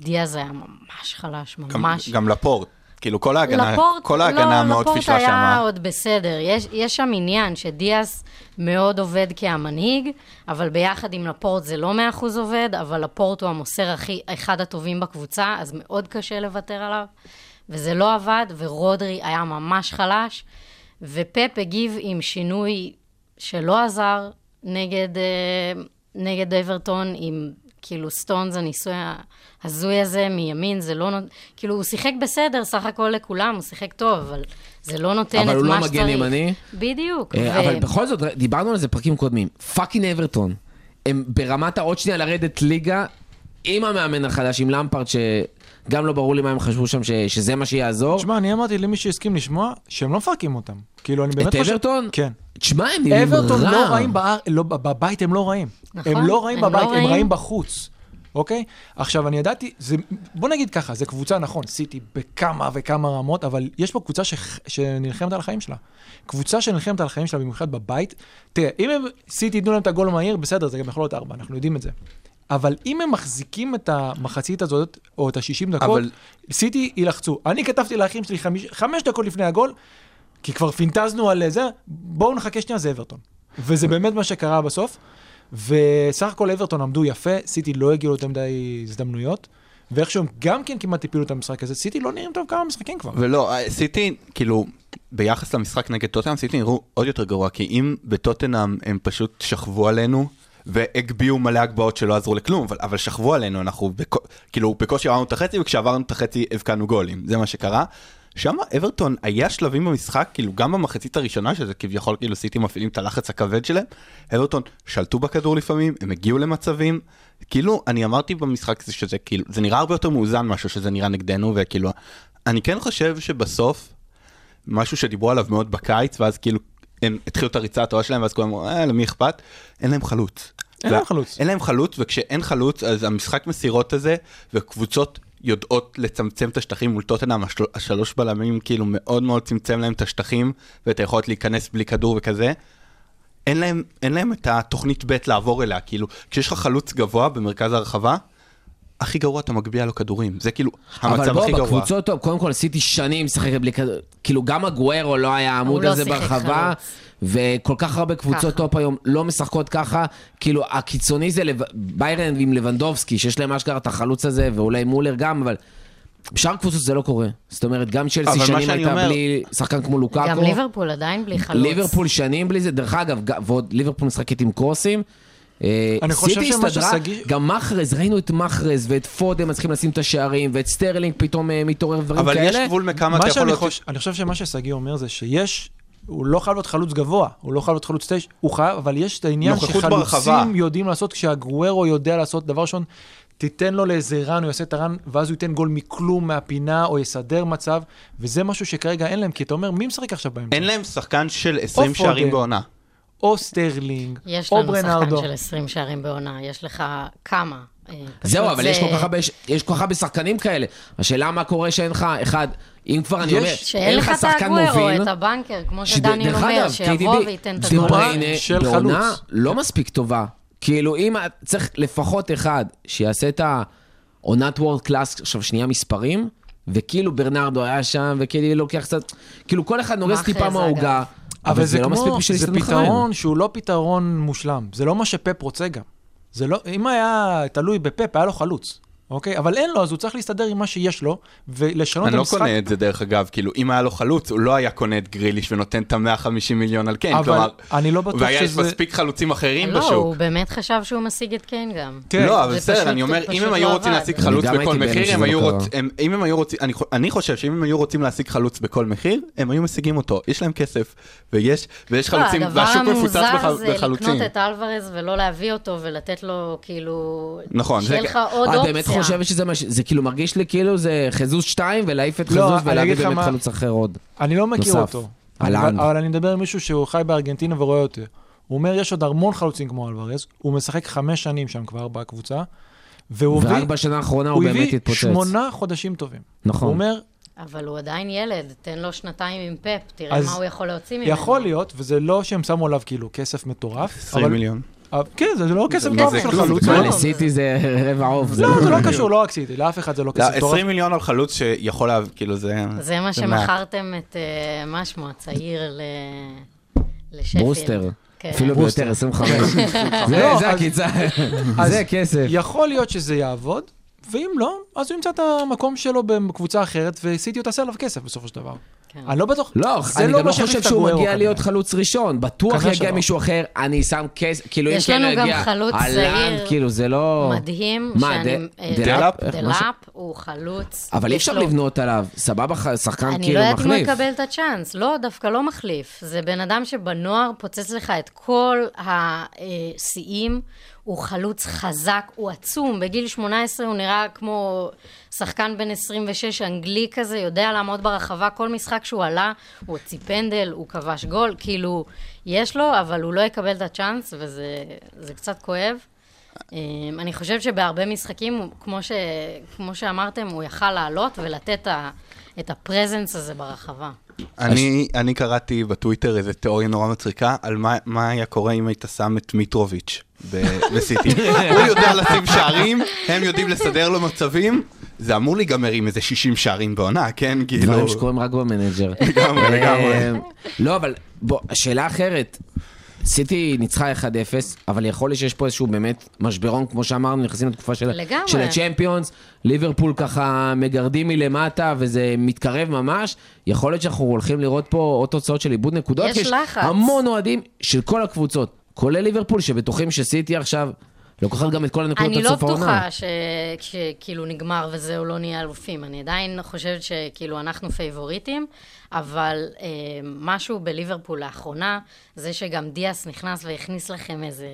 E: דיאז היה ממש חלש,
D: גם-
E: ממש.
D: גם לפורט. כאילו כל ההגנה,
E: לפורט,
D: כל ההגנה
E: לא,
D: מאוד
E: לפורט
D: פישלה
E: היה
D: שם.
E: עוד בסדר. יש, יש שם עניין שדיאס מאוד עובד כהמנהיג, אבל ביחד עם לפורט זה לא מאה אחוז עובד, אבל לפורט הוא המוסר הכי, אחד הטובים בקבוצה, אז מאוד קשה לוותר עליו. וזה לא עבד, ורודרי היה ממש חלש, ופפ הגיב עם שינוי שלא עזר נגד, אה, נגד אברטון, עם כאילו סטונס, הניסוי ההזוי הזה מימין, זה לא נות... כאילו, הוא שיחק בסדר, סך הכל לכולם, הוא שיחק טוב, אבל זה לא נותן את מה
B: אבל
E: שצריך.
B: הוא לא מגן ימני.
E: בדיוק.
B: אה,
E: ו-
B: אבל בכל זאת, דיברנו על זה בפרקים קודמים. fucking אברטון. הם ברמת העוד שנייה לרדת ליגה עם המאמן החדש, עם למפארד, שגם לא ברור לי מה הם חשבו שם, ש- שזה מה שיעזור.
C: תשמע, אני אמרתי למי שהסכים לשמוע, שהם לא מפרקים אותם. כאילו, אני באמת
B: את
C: חושב...
B: אברטון?
C: כן.
B: תשמע, הם נראים רע.
C: אברטון לא רעים באר... לא, בבית הם לא רעים.
E: נכון,
C: הם לא רעים
E: הם לא
C: בבית, הם
E: רעים.
C: רעים בחוץ. אוקיי? עכשיו, אני ידעתי, זה, בוא נגיד ככה, זה קבוצה, נכון, סיטי בכמה וכמה רמות, אבל יש פה קבוצה ש, שנלחמת על החיים שלה. קבוצה שנלחמת על החיים שלה, במיוחד בבית. תראה, אם הם, סיטי ייתנו להם את הגול המהיר, בסדר, זה גם יכול להיות ארבע, אנחנו יודעים את זה. אבל אם הם מחזיקים את המחצית הזאת, או את ה-60 דקות,
D: אבל-
C: סיטי יילחצו. אני כתבתי לאחים שלי חמיש, חמש דקות לפני הגול, כי כבר פינטזנו על זה, בואו נחכה שנייה, זה אברטון. וזה באמת מה שקרה בסוף. וסך הכל אברטון עמדו יפה, סיטי לא הגיעו יותר מדי הזדמנויות, ואיכשהו גם כן כמעט הפילו את המשחק הזה, סיטי לא נראים טוב כמה משחקים כבר.
D: ולא, אה, סיטי, כאילו, ביחס למשחק נגד טוטנאם, סיטי נראו עוד יותר גרוע, כי אם בטוטנאם הם פשוט שכבו עלינו, והגביהו מלא הגבהות שלא עזרו לכלום, אבל, אבל שכבו עלינו, אנחנו בקו, כאילו בקושי עברנו את החצי, וכשעברנו את החצי הבקענו גולים, זה מה שקרה. שם אברטון היה שלבים במשחק, כאילו גם במחצית הראשונה, שזה כביכול כאילו סיטי מפעילים את הלחץ הכבד שלהם, אברטון שלטו בכדור לפעמים, הם הגיעו למצבים, כאילו אני אמרתי במשחק שזה כאילו, זה נראה הרבה יותר מאוזן משהו שזה נראה נגדנו, וכאילו, אני כן חושב שבסוף, משהו שדיברו עליו מאוד בקיץ, ואז כאילו הם התחילו את הריצה הטובה שלהם, ואז כולם אמרו, אה, למי אכפת? אין להם חלוץ.
C: אין להם חלוץ.
D: אין להם חלוץ, וכשאין חלוץ, אז המשחק מסירות הזה, וקבוצות יודעות לצמצם את השטחים מול טוטנאם, השל- השלוש בלמים כאילו מאוד מאוד צמצם להם את השטחים, ואת היכולת להיכנס בלי כדור וכזה. אין להם, אין להם את התוכנית ב' לעבור אליה, כאילו, כשיש לך חלוץ גבוה במרכז הרחבה, הכי גרוע אתה מגביה לו כדורים, זה כאילו
B: אבל
D: המצב
B: בוא,
D: הכי גרוע.
B: בקבוצות טוב, קודם כל עשיתי שנים משחק בלי כדור, כאילו גם אגוארו לא היה העמוד
E: לא
B: הזה
E: שיחק
B: ברחבה,
E: חלוץ.
B: וכל כך הרבה קבוצות. טופ היום לא משחקות ככה, כאילו הקיצוני זה לב... ביירן עם לבנדובסקי, שיש להם אשכרה את החלוץ הזה, ואולי מולר גם, אבל בשאר קבוצות זה לא קורה. זאת אומרת, גם צ'לסי
D: אבל
B: שנים הייתה
D: אומר-
B: בלי שחקן כמו לוקאקו.
E: גם ליברפול עדיין בלי חלוץ.
B: ליברפול שנים בלי זה, דרך אגב, ועוד ליברפול משחקת עם קרוסים. אה,
C: אני חושב
B: סיטי
C: שמה
B: הסתדרה, גם מחרז, ראינו את מחרז ואת פודם מצליחים לשים את השערים, ואת סטרלינג פתאום אה, מתעורר ודברים
D: אבל
B: כאלה.
D: יש גבול מכמה אתה יכול
C: אני חושב שמה ששגיא אומר זה שיש הוא לא חייב להיות חלוץ גבוה, הוא לא חייב להיות חלוץ תשע, הוא חייב, אבל יש את העניין
D: נוכחות ברחבה.
C: שחלוצים יודעים לעשות, כשאגוארו יודע לעשות דבר ראשון, תיתן לו לאיזה run, הוא יעשה את ה run, ואז הוא ייתן גול מכלום, מהפינה, או יסדר מצב, וזה משהו שכרגע אין להם, כי אתה אומר, מי משחק עכשיו באמצע?
D: אין להם שחקן של 20
C: פודן.
D: שערים בעונה.
C: או סטרלינג,
E: יש
C: או
E: לנו שחקן
C: ברנרדו.
E: של 20 שערים בעונה, יש לך כמה. אה,
B: זהו, אבל יש
E: זה-
B: כל כך הרבה, יש כל כך הרבה שחקנים כאלה. השאלה מה קורה שאין לך, אחד, אם כבר אני
C: יש-
B: אומר,
E: שאין לך את
B: שחקן
E: אגוארו,
B: מוביל,
E: את ה banker, כמו
B: שד-
E: שדניאל
B: דרך
E: אומר, שיבוא וייתן את
B: דה
E: הגול.
B: בריינה
C: של
B: בעונה. לא מספיק טובה. כאילו, אם צריך לפחות אחד שיעשה את העונת וורד קלאס, עכשיו שנייה מספרים, וכאילו ברנרדו היה שם, וכאילו לוקח קצת, כאילו כל אחד נוגס טיפה. מהעוגה, אבל זה לא מספיק
C: כמו,
B: בשביל
C: זה
B: להסתדר אחריהם.
C: פתרון שהוא לא פתרון מושלם. זה לא מה שפפ רוצה גם. זה לא, אם היה תלוי בפפ, היה לו חלוץ, אוקיי? אבל אין לו, אז הוא צריך להסתדר עם מה שיש לו, ולשנות
D: אני
C: את
D: לא
C: המשחק.
D: קונה את זה דרך אגב, כאילו אם היה לו חלוץ, הוא לא היה קונה את גריליש ונותן את ה-150 מיליון על קיין,
C: אבל
D: כלומר,
C: אני לא בטוח
D: והיה
C: שזה...
D: מספיק חלוצים אחרים
E: לא,
D: בשוק.
E: הוא באמת חשב שהוא משיג את קיין גם.
C: כן,
D: לא, אבל בסדר, אני אומר,
E: פשוט
D: אם הם
E: לא
D: היו רוצים. להשיג
B: אני
D: חלוץ בכל מחיר, הם
B: לא
D: היו. רוצים, אם הם היו רוצים, אני חו- אני חושב שאם הם היו רוצים להשיג חלוץ בכל מחיר, הם היו משיגים אותו. יש להם כסף, ויש ויש
E: לא,
D: חלוצים,
E: הדבר
D: והשוק מפוצץ בח-
E: המוזר זה
D: בחלוצים.
E: לקנות את אלוורז ולא להביא אותו ולתת לו, כאילו...
D: נכון,
E: שיהיה לך עוד
B: את
E: אופציה.
B: חושבת שזה מה ש... זה כאילו מרגיש לי כאילו זה חזוס 2 ולהעיף את
C: לא, אני
B: ולהביא באמת
C: מה-
B: חלוץ אחר עוד.
C: אני לא מכיר
B: נוסף.
C: אותו.
B: אהלן.
C: אבל, אבל אני מדבר עם מישהו שהוא חי בארגנטינה ורואה אותו. הוא אומר, יש עוד המון חלוצים כמו אלוורז, הוא משחק חמש שנים שם כבר בקבוצה, והוא
B: ורק
C: הביא,
B: בשנה האחרונה הוא
C: הוא
B: באמת
C: הביא
B: התפוצץ.
C: שמונה חודשים טובים.
B: נכון.
C: הוא אומר,
E: אבל הוא עדיין ילד, תן לו שנתיים עם פפ, תראה מה הוא יכול להוציא ממנו.
C: יכול להיות, וזה לא שהם שמו עליו כאילו כסף מטורף,
D: 20
C: אבל-
D: מיליון.
C: כן, זה לא כסף
D: זה
C: של חלוץ.
B: מה,
E: לא,
B: לסיטי זה רבע עוף.
C: לא, זה לא קשור, לא רק סיטי, לאף אחד זה לא
D: לא,
C: כסף מטורף.
D: 20 מיליון על חלוץ שיכול להב... כאילו זה...
E: זה מה. שמכרתם את, אה, מה שמו, הצעיר ל... לשפילד.
B: ברוסטר.
E: כן.
B: אפילו. ביותר, 25.
C: לא,
B: זה הקיצה. זה כסף.
C: יכול להיות שזה יעבוד, ואם לא, אז הוא ימצא את המקום שלו בקבוצה אחרת, וסיטי תעשה עליו כסף בסופו של דבר.
E: כן.
C: אני לא בטוח,
B: לא,
C: זה
B: אני
C: לא
B: גם
C: מה
B: לא חושב שהוא מגיע. להיות חלוץ ראשון. בטוח יגיע
C: שלא.
B: מישהו אחר, אני שם כסף, כאילו אם
E: יש
B: כן
E: לנו גם
B: יגיע.
E: חלוץ
B: אהלן,
E: צעיר
B: כאילו זה לא...
E: מדהים,
B: מה,
E: שאני...
B: ד-
E: אה,
B: דלאפ?
E: דלאפ? הוא חלוץ.
B: אבל אי
E: יש
B: אפשר לבנות עליו. סבבה, שחקן
E: אני
B: כאילו
E: לא יודעת אם הוא
B: מחליף.
E: יקבל את הצ'אנס. לא, דווקא לא מחליף. זה בן אדם שבנוער פוצץ לך את כל השיאים. הוא חלוץ חזק, הוא עצום. בגיל 18 הוא נראה כמו שחקן בן 26, אנגלי כזה, יודע לעמוד ברחבה. כל משחק שהוא עלה, הוא הוציא פנדל, הוא כבש גול. כאילו, יש לו, אבל הוא לא יקבל את הצ'אנס, וזה זה קצת כואב. אמ, אני חושבת שבהרבה משחקים, כמו, ש, כמו שאמרתם, הוא יכל לעלות ולתת ה, את ה presence הזה ברחבה.
D: אני, אני קראתי בטוויטר איזה תיאוריה נורא מצחיקה על מה, מה היה קורה אם היית שם את מיטרוביץ' בסיטי. הוא יודע לשים שערים, הם יודעים לסדר לו מצבים, זה אמור להיגמר עם איזה 60 שערים בעונה, כן? כאילו...
B: דברים שקורים רק ב Manager.
D: לגמרי, לגמרי.
B: אה, לא, אבל בוא, שאלה אחרת. סיטי ניצחה 1-0, אבל יכול להיות שיש פה איזשהו באמת משברון, כמו שאמרנו, נכנסים לתקופה של,
E: לגמרי.
B: של הצ'מפיונס, ליברפול ככה מגרדים מלמטה וזה מתקרב ממש, יכול להיות שאנחנו הולכים לראות פה עוד תוצאות של איבוד נקודות,
E: יש לחץ.
B: המון אוהדים של כל הקבוצות, כולל ליברפול, שבטוחים שסיטי עכשיו לוקחת גם את כל הנקודות
E: אני
B: עד
E: לא
B: סוף העונה.
E: בטוחה שכאילו נגמר וזהו, לא נהיה אלופים. אני עדיין חושבת שכאילו אנחנו פייבוריטים, אבל אה, משהו בליברפול לאחרונה, זה שגם דיאס נכנס והכניס לכם איזה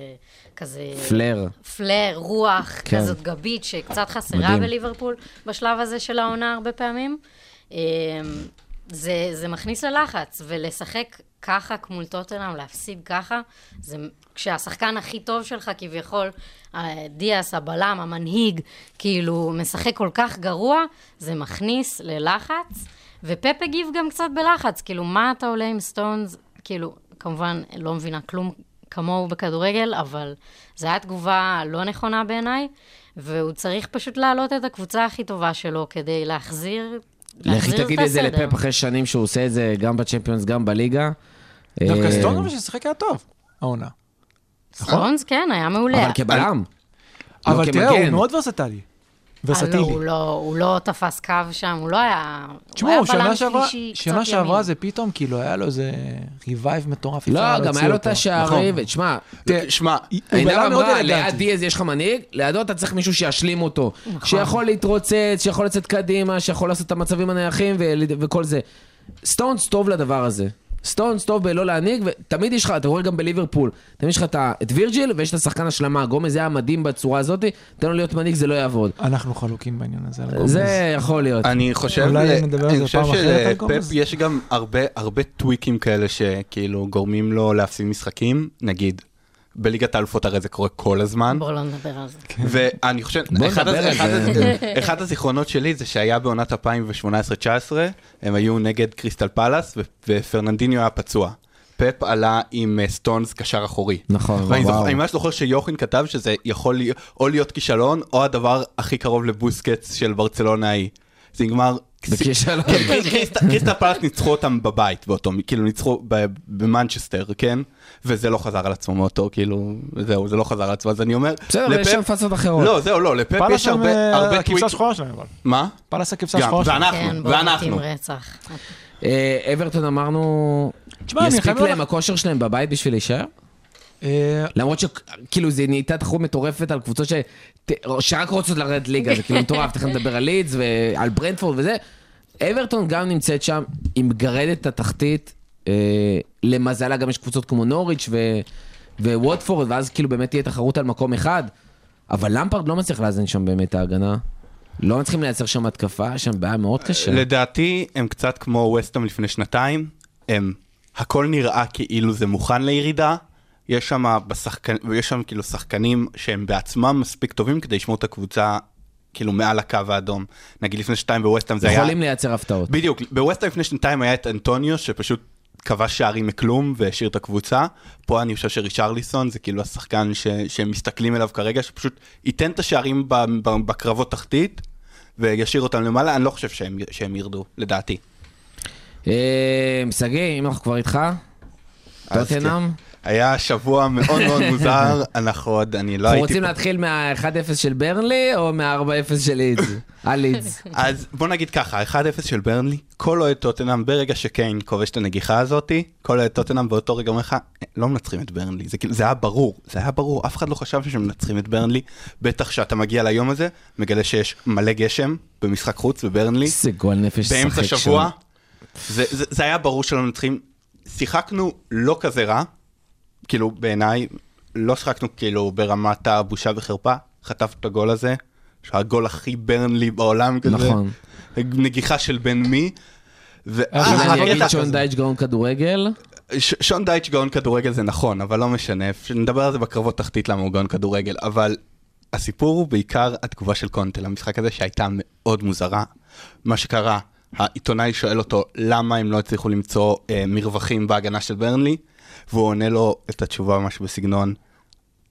E: כזה...
B: פלר.
E: פלר, רוח
B: כן.
E: כזאת גבית שקצת חסרה
B: מדהים.
E: בליברפול בשלב הזה של העונה הרבה פעמים. אה, זה, זה מכניס ללחץ, ולשחק ככה מול טוטנאם, להפסיד ככה, זה כשהשחקן הכי טוב שלך כביכול, אה, דיאס, הבלם, המנהיג, כאילו, משחק כל כך גרוע, זה מכניס ללחץ, ופפ הגיב גם קצת בלחץ, כאילו, מה אתה עולה עם סטונס, כאילו, כמובן, לא מבינה כלום כמוהו בכדורגל, אבל זו הייתה תגובה לא נכונה בעיניי, והוא צריך פשוט להעלות את הקבוצה הכי טובה שלו כדי להחזיר,
B: לכי תגידי את זה. לפפ אחרי שנים שהוא עושה את זה גם בצ'מפיונס, גם בליגה.
C: דווקא
B: אה,
C: אבל ששיחק היה טוב, העונה.
E: סטונס, כן, היה מעולה.
B: אבל כבלם. לא
C: אבל תראה, הוא. מאוד
E: ורסטילי.
C: ורסטילי.
E: לא, הוא לא, הוא לא תפס קו שם, הוא לא היה... הוא היה
C: תשמעו, שנה
E: בלם
C: שעברה,
E: שלישי, קצת
C: שנה שעברה. זה פתאום, כאילו, היה לו איזה revive מטורף.
B: לא, גם היה לו. את השערים,
C: נכון.
B: ותשמע,
C: תראה,
D: שמע,
C: הוא
B: עינב
C: בלם מאוד
B: אמרה, ליד. דיאז יש לך מנהיג, לידו אתה צריך מישהו שישלים אותו.
E: נכון.
B: שיכול להתרוצץ, שיכול לצאת קדימה, שיכול לעשות את המצבים הנייחים וכל זה. סטונס טוב לדבר הזה. סטונס טוב בלא להנהיג, ותמיד יש לך, אתה רואה גם בליברפול, תמיד יש לך את וירג'יל, ויש את השחקן השלמה, גומז היה מדהים בצורה הזאת, תן לו להיות מנהיג, זה לא יעבוד.
C: אנחנו חלוקים בעניין הזה. על גומז.
B: זה יכול להיות.
D: אני חושב,
C: אולי נדבר על
D: אני
C: זה
D: חושב
C: פעם אחרת על גומז?
D: שלפפ יש גם הרבה הרבה טוויקים כאלה שכאילו גורמים לו להפסיד משחקים, נגיד. בליגת האלופות הרי זה קורה כל הזמן.
E: בואו לא נדבר על זה.
D: ואני חושב, אחד, אחד, אחד הזיכרונות שלי זה שהיה בעונת 2018-2019, הם היו נגד קריסטל פלאס ו- ופרננדיניו היה פצוע. פפ עלה עם אה, סטונס קשר אחורי.
B: נכון,
D: ואני
B: וואו.
D: זוכר- אני ממש זוכר שיוחין כתב שזה יכול להיות, או להיות כישלון, או הדבר הכי קרוב לבוסקץ של ברצלונה ההיא. זה נגמר... כן, קריס- קריסט- קריסטל פלאס ניצחו אותם בבית באותו, כאילו ניצחו ב- במנצ'סטר, כן? וזה לא חזר על עצמו מאותו, כאילו, זהו, זה לא חזר על עצמו, אז אני אומר,
B: בסדר, יש שם פאסות אחרות.
D: לא, זהו, לא, לפפ
C: פאלאס
D: יש
C: הם
D: הרבה
C: אה,
D: הרבה
C: הכבשה. השחורה שלהם, אבל.
D: מה?
C: פאלאס הכבשה השחורה שלהם.
D: ואנחנו,
E: כן,
D: ואנחנו.
B: אה, אברטון אמרנו, יספיק להם הכושר שלהם בבית בשביל להישאר?
C: אה,
B: למרות שכאילו זה נהייתה תחרות מטורפת על קבוצות ש... שרק רוצות לרדת ליגה, זה כאילו מטורף, תכף נדבר על לידס ועל ברנדפורד וזה. אברטון גם נמצאת שם, היא מגרדת את התחתית, אה, למזלה גם יש קבוצות כמו נוריץ' ו... וווטפורד, ואז כאילו באמת תהיה תחרות על מקום אחד. אבל למפרד לא מצליח לאזן שם באמת ההגנה. לא מצליחים לייצר שם התקפה, יש שם בעיה מאוד קשה.
D: לדעתי הם קצת כמו ווסטהאם לפני שנתיים, הם, הכל נראה כאילו זה מוכן לירידה, יש שם בשחקן, יש שם כאילו שחקנים שהם בעצמם מספיק טובים כדי לשמור את הקבוצה כאילו מעל הקו האדום. נגיד לפני שנתיים בווסטהאם זה היה...
B: יכולים לייצר הפתעות.
D: בדיוק, בווסטהאם לפני שנתיים היה את אנטוניו שפשוט כבש שערים מכלום והשאיר את הקבוצה. פה אני חושב שריצ'רליסון זה כאילו השחקן ש, שהם מסתכלים אליו כרגע, שפשוט ייתן את השערים ב, ב, בקרבות תחתית וישאיר אותם למעלה, אני לא חושב שהם, שהם ירדו, לדעתי.
B: אה, שגיא, אם אנחנו כבר איתך, טוטנאם.
D: היה שבוע מאוד מאוד מוזר, אנחנו עוד, אני לא הייתי...
B: רוצים להתחיל מה-1-0 של ברנלי או מה-4-0 של לידס? על לידס.
D: אז בוא נגיד ככה, 1-0 של ברנלי, כל אוהד טוטנאם, ברגע שקיין כובש את הנגיחה הזאתי, כל אוהד טוטנאם באותו רגע אומר לך, "אה, לא מנצחים את ברנלי, זה כאילו, זה היה ברור, זה היה ברור, אף אחד לא חשב שמנצחים את ברנלי, בטח שאתה מגיע ליום הזה, מגלה שיש מלא גשם במשחק חוץ בברנלי,
B: איזה גועל נפש
D: באמצע שבוע. זה, זה, זה היה ברור שלא מנצחים, שיחקנו לא כזה רע, כאילו בעיניי, לא שיחקנו כאילו ברמת הבושה וחרפה, חטפנו את הגול הזה, שהגול הכי ברנלי בעולם כזה,
B: נכון.
D: נגיחה של בן מי. ו-
B: אם
D: אה,
B: אני אגיד שון דייץ' גאון כדורגל,
D: שון דייץ' גאון כדורגל זה נכון, אבל לא משנה, נדבר על זה בקרבות תחתית למה הוא גאון כדורגל, אבל הסיפור הוא בעיקר התגובה של קונטה למשחק הזה שהייתה מאוד מוזרה. מה שקרה, העיתונאי שואל אותו למה הם לא הצליחו למצוא אה, מרווחים בהגנה של ברנלי, והוא עונה לו את התשובה ממש בסגנון,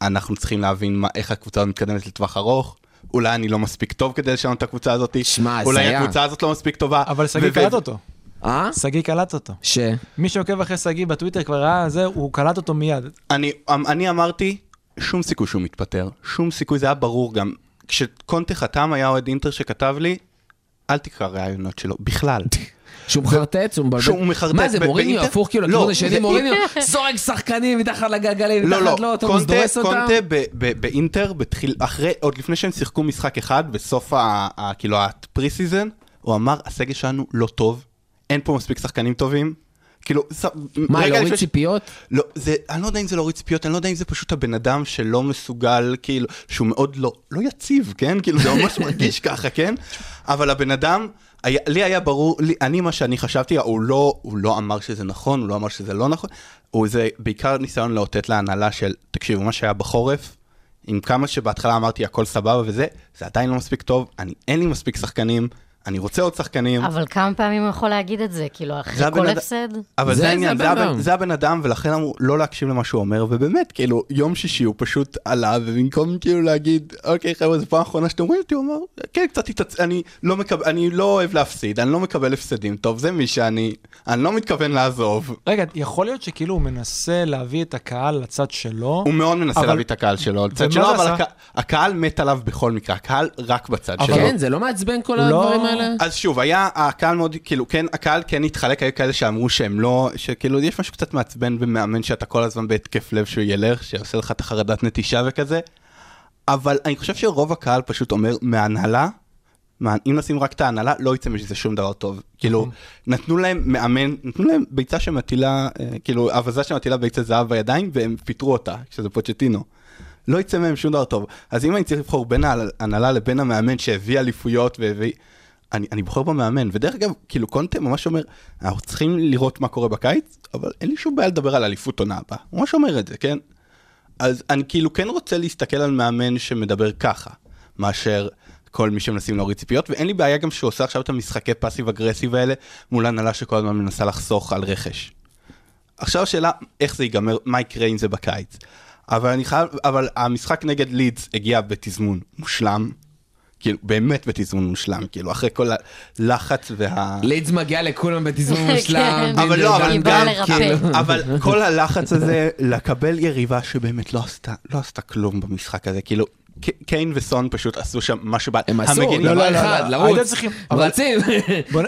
D: אנחנו צריכים להבין מה, איך הקבוצה הזאת מתקדמת לטווח ארוך. אולי אני לא מספיק טוב כדי לשנות את הקבוצה הזאת,
B: שמע,
D: אולי
B: הזיה.
D: הקבוצה הזאת לא מספיק טובה.
C: אבל שגיא קלט אותו.
B: אה?
C: שגיא קלט אותו.
B: ש...
C: מי שעוקב אחרי שגיא בטוויטר כבר ראה זה, הוא קלט אותו מיד.
D: אני, אני אמרתי, שום סיכוי שהוא מתפטר, שום סיכוי, זה היה ברור גם. כשקונטה חתם, היה אוהד אינטר שכתב לי, אל תקרא ראיונות שלו, בכלל.
B: שהוא מחרטט, הוא מבלבל.
D: שהוא מחרטט
B: מה זה, מוריניו,
D: באינטר?
B: הפוך כאילו
D: לא,
B: לכיוון השני,
D: זה-
B: מוריניו זורק שחקנים מתחת לגלגלים,
D: לא,
B: מתחת
D: לא,
B: לאוטובוס,
D: קונטה,
B: דורס אותם.
D: קונטה באינטר, עוד לפני שהם שיחקו משחק אחד, בסוף כאילו ה pre-season, הוא אמר, הסגל שלנו לא טוב, אין פה מספיק שחקנים טובים. כאילו, ס-
B: מה, להוריד ציפיות?
D: לא, זה, אני לא יודע אם זה להוריד ציפיות, אני לא יודע אם זה פשוט הבן אדם שלא מסוגל, כאילו, שהוא מאוד לא, לא יציב, כן? כאילו, זה ממש מרגיש ככה, כן? אבל הבן אדם, היה, לי היה ברור, לי, אני, מה שאני חשבתי, הוא לא, הוא לא אמר שזה נכון, הוא לא אמר שזה לא נכון, הוא זה בעיקר ניסיון לאותת להנהלה של, תקשיבו, מה שהיה בחורף, עם כמה שבהתחלה אמרתי הכל סבבה וזה, זה עדיין לא מספיק טוב, אני, אין לי מספיק שחקנים, אני רוצה עוד שחקנים.
E: אבל כמה פעמים הוא יכול להגיד את זה? כאילו, אחרי כל
D: אד-
E: הפסד?
D: אבל
B: זה-
D: זה העניין,
B: זה
D: זה
B: הבן.
D: זה הבן אדם, ולכן אמרו לא להקשיב למה שהוא אומר, ובאמת, כאילו, יום שישי הוא פשוט עלה, ובמקום כאילו להגיד, אוקיי חבר'ה, זו פעם אחרונה שאתם רואים אותי, הוא אמר, כן, קצת התעצ... אני לא מקבל, אני לא אוהב להפסיד, אני לא מקבל הפסדים, טוב, זה מי שאני, אני לא מתכוון לעזוב.
C: רגע, יכול להיות שכאילו הוא מנסה להביא את הקהל לצד שלו?
D: הוא מאוד מנסה
C: אבל-
D: להביא את הקהל שלו, לצד שלו, אבל? הק- הקהל מת עליו בכל מקרה, הקהל רק בצד
C: אבל-
D: שלו.
B: כן, זה לא מעצבן כל
C: לא-
B: הדברים האלה?
D: אז שוב, היה הקהל מאוד, כאילו, כן, הקהל כן התחלק, היו כאלה שאמרו שהם לא, שכאילו, יש משהו קצת מעצבן במאמן שאתה כל הזמן בהתקף לב שהוא ילך, שעושה לך את החרדת נטישה וכזה, אבל אני חושב שרוב הקהל פשוט אומר מההנהלה, מה, אם נשים רק את ההנהלה, לא יצא מזה שום דבר טוב. כאילו, נתנו להם מאמן, נתנו להם ביצה שמטילה, אה, כאילו, אווזה שמטילה ביצי זהב בידיים, והם פיטרו אותה, שזה פוצ'טינו. לא יצא מהם שום דבר טוב. אז אם אני צריך לבחור בין ההנהלה לבין המאמן שהביא אליפויות והביא... אני, אני בוחר במאמן, ודרך אגב, כאילו קונטה ממש אומר, אנחנו צריכים לראות מה קורה בקיץ, אבל אין לי שום בעיה לדבר על אליפות עונה הבאה. הוא ממש אומר את זה, כן? אז אני כאילו כן רוצה להסתכל על מאמן שמדבר ככה, מאשר כל מי שמנסים להוריד ציפיות, ואין לי בעיה גם שהוא עושה עכשיו את המשחקי פאסיב אגרסיב האלה מול הנהלה שכל הזמן מנסה לחסוך על רכש. עכשיו השאלה איך זה ייגמר, מה יקרה עם זה בקיץ. אבל אני חייב, אבל המשחק נגד לידס הגיע בתזמון מושלם. כאילו, באמת בתזמון מושלם, כאילו, אחרי כל הלחץ וה...
B: לידס מגיע לכולם בתזמון
E: כן.
B: מושלם.
D: אבל לא, אבל גם. כאילו, אבל כל הלחץ הזה, לקבל יריבה שבאמת לא עשתה, לא עשתה כלום במשחק הזה, כאילו, קיין וסון פשוט עשו שם מה שבא,
B: הם עשו,
C: לא, לא, לא,
B: לרוץ.
C: הייתם צריכים- אבל-
B: רצים.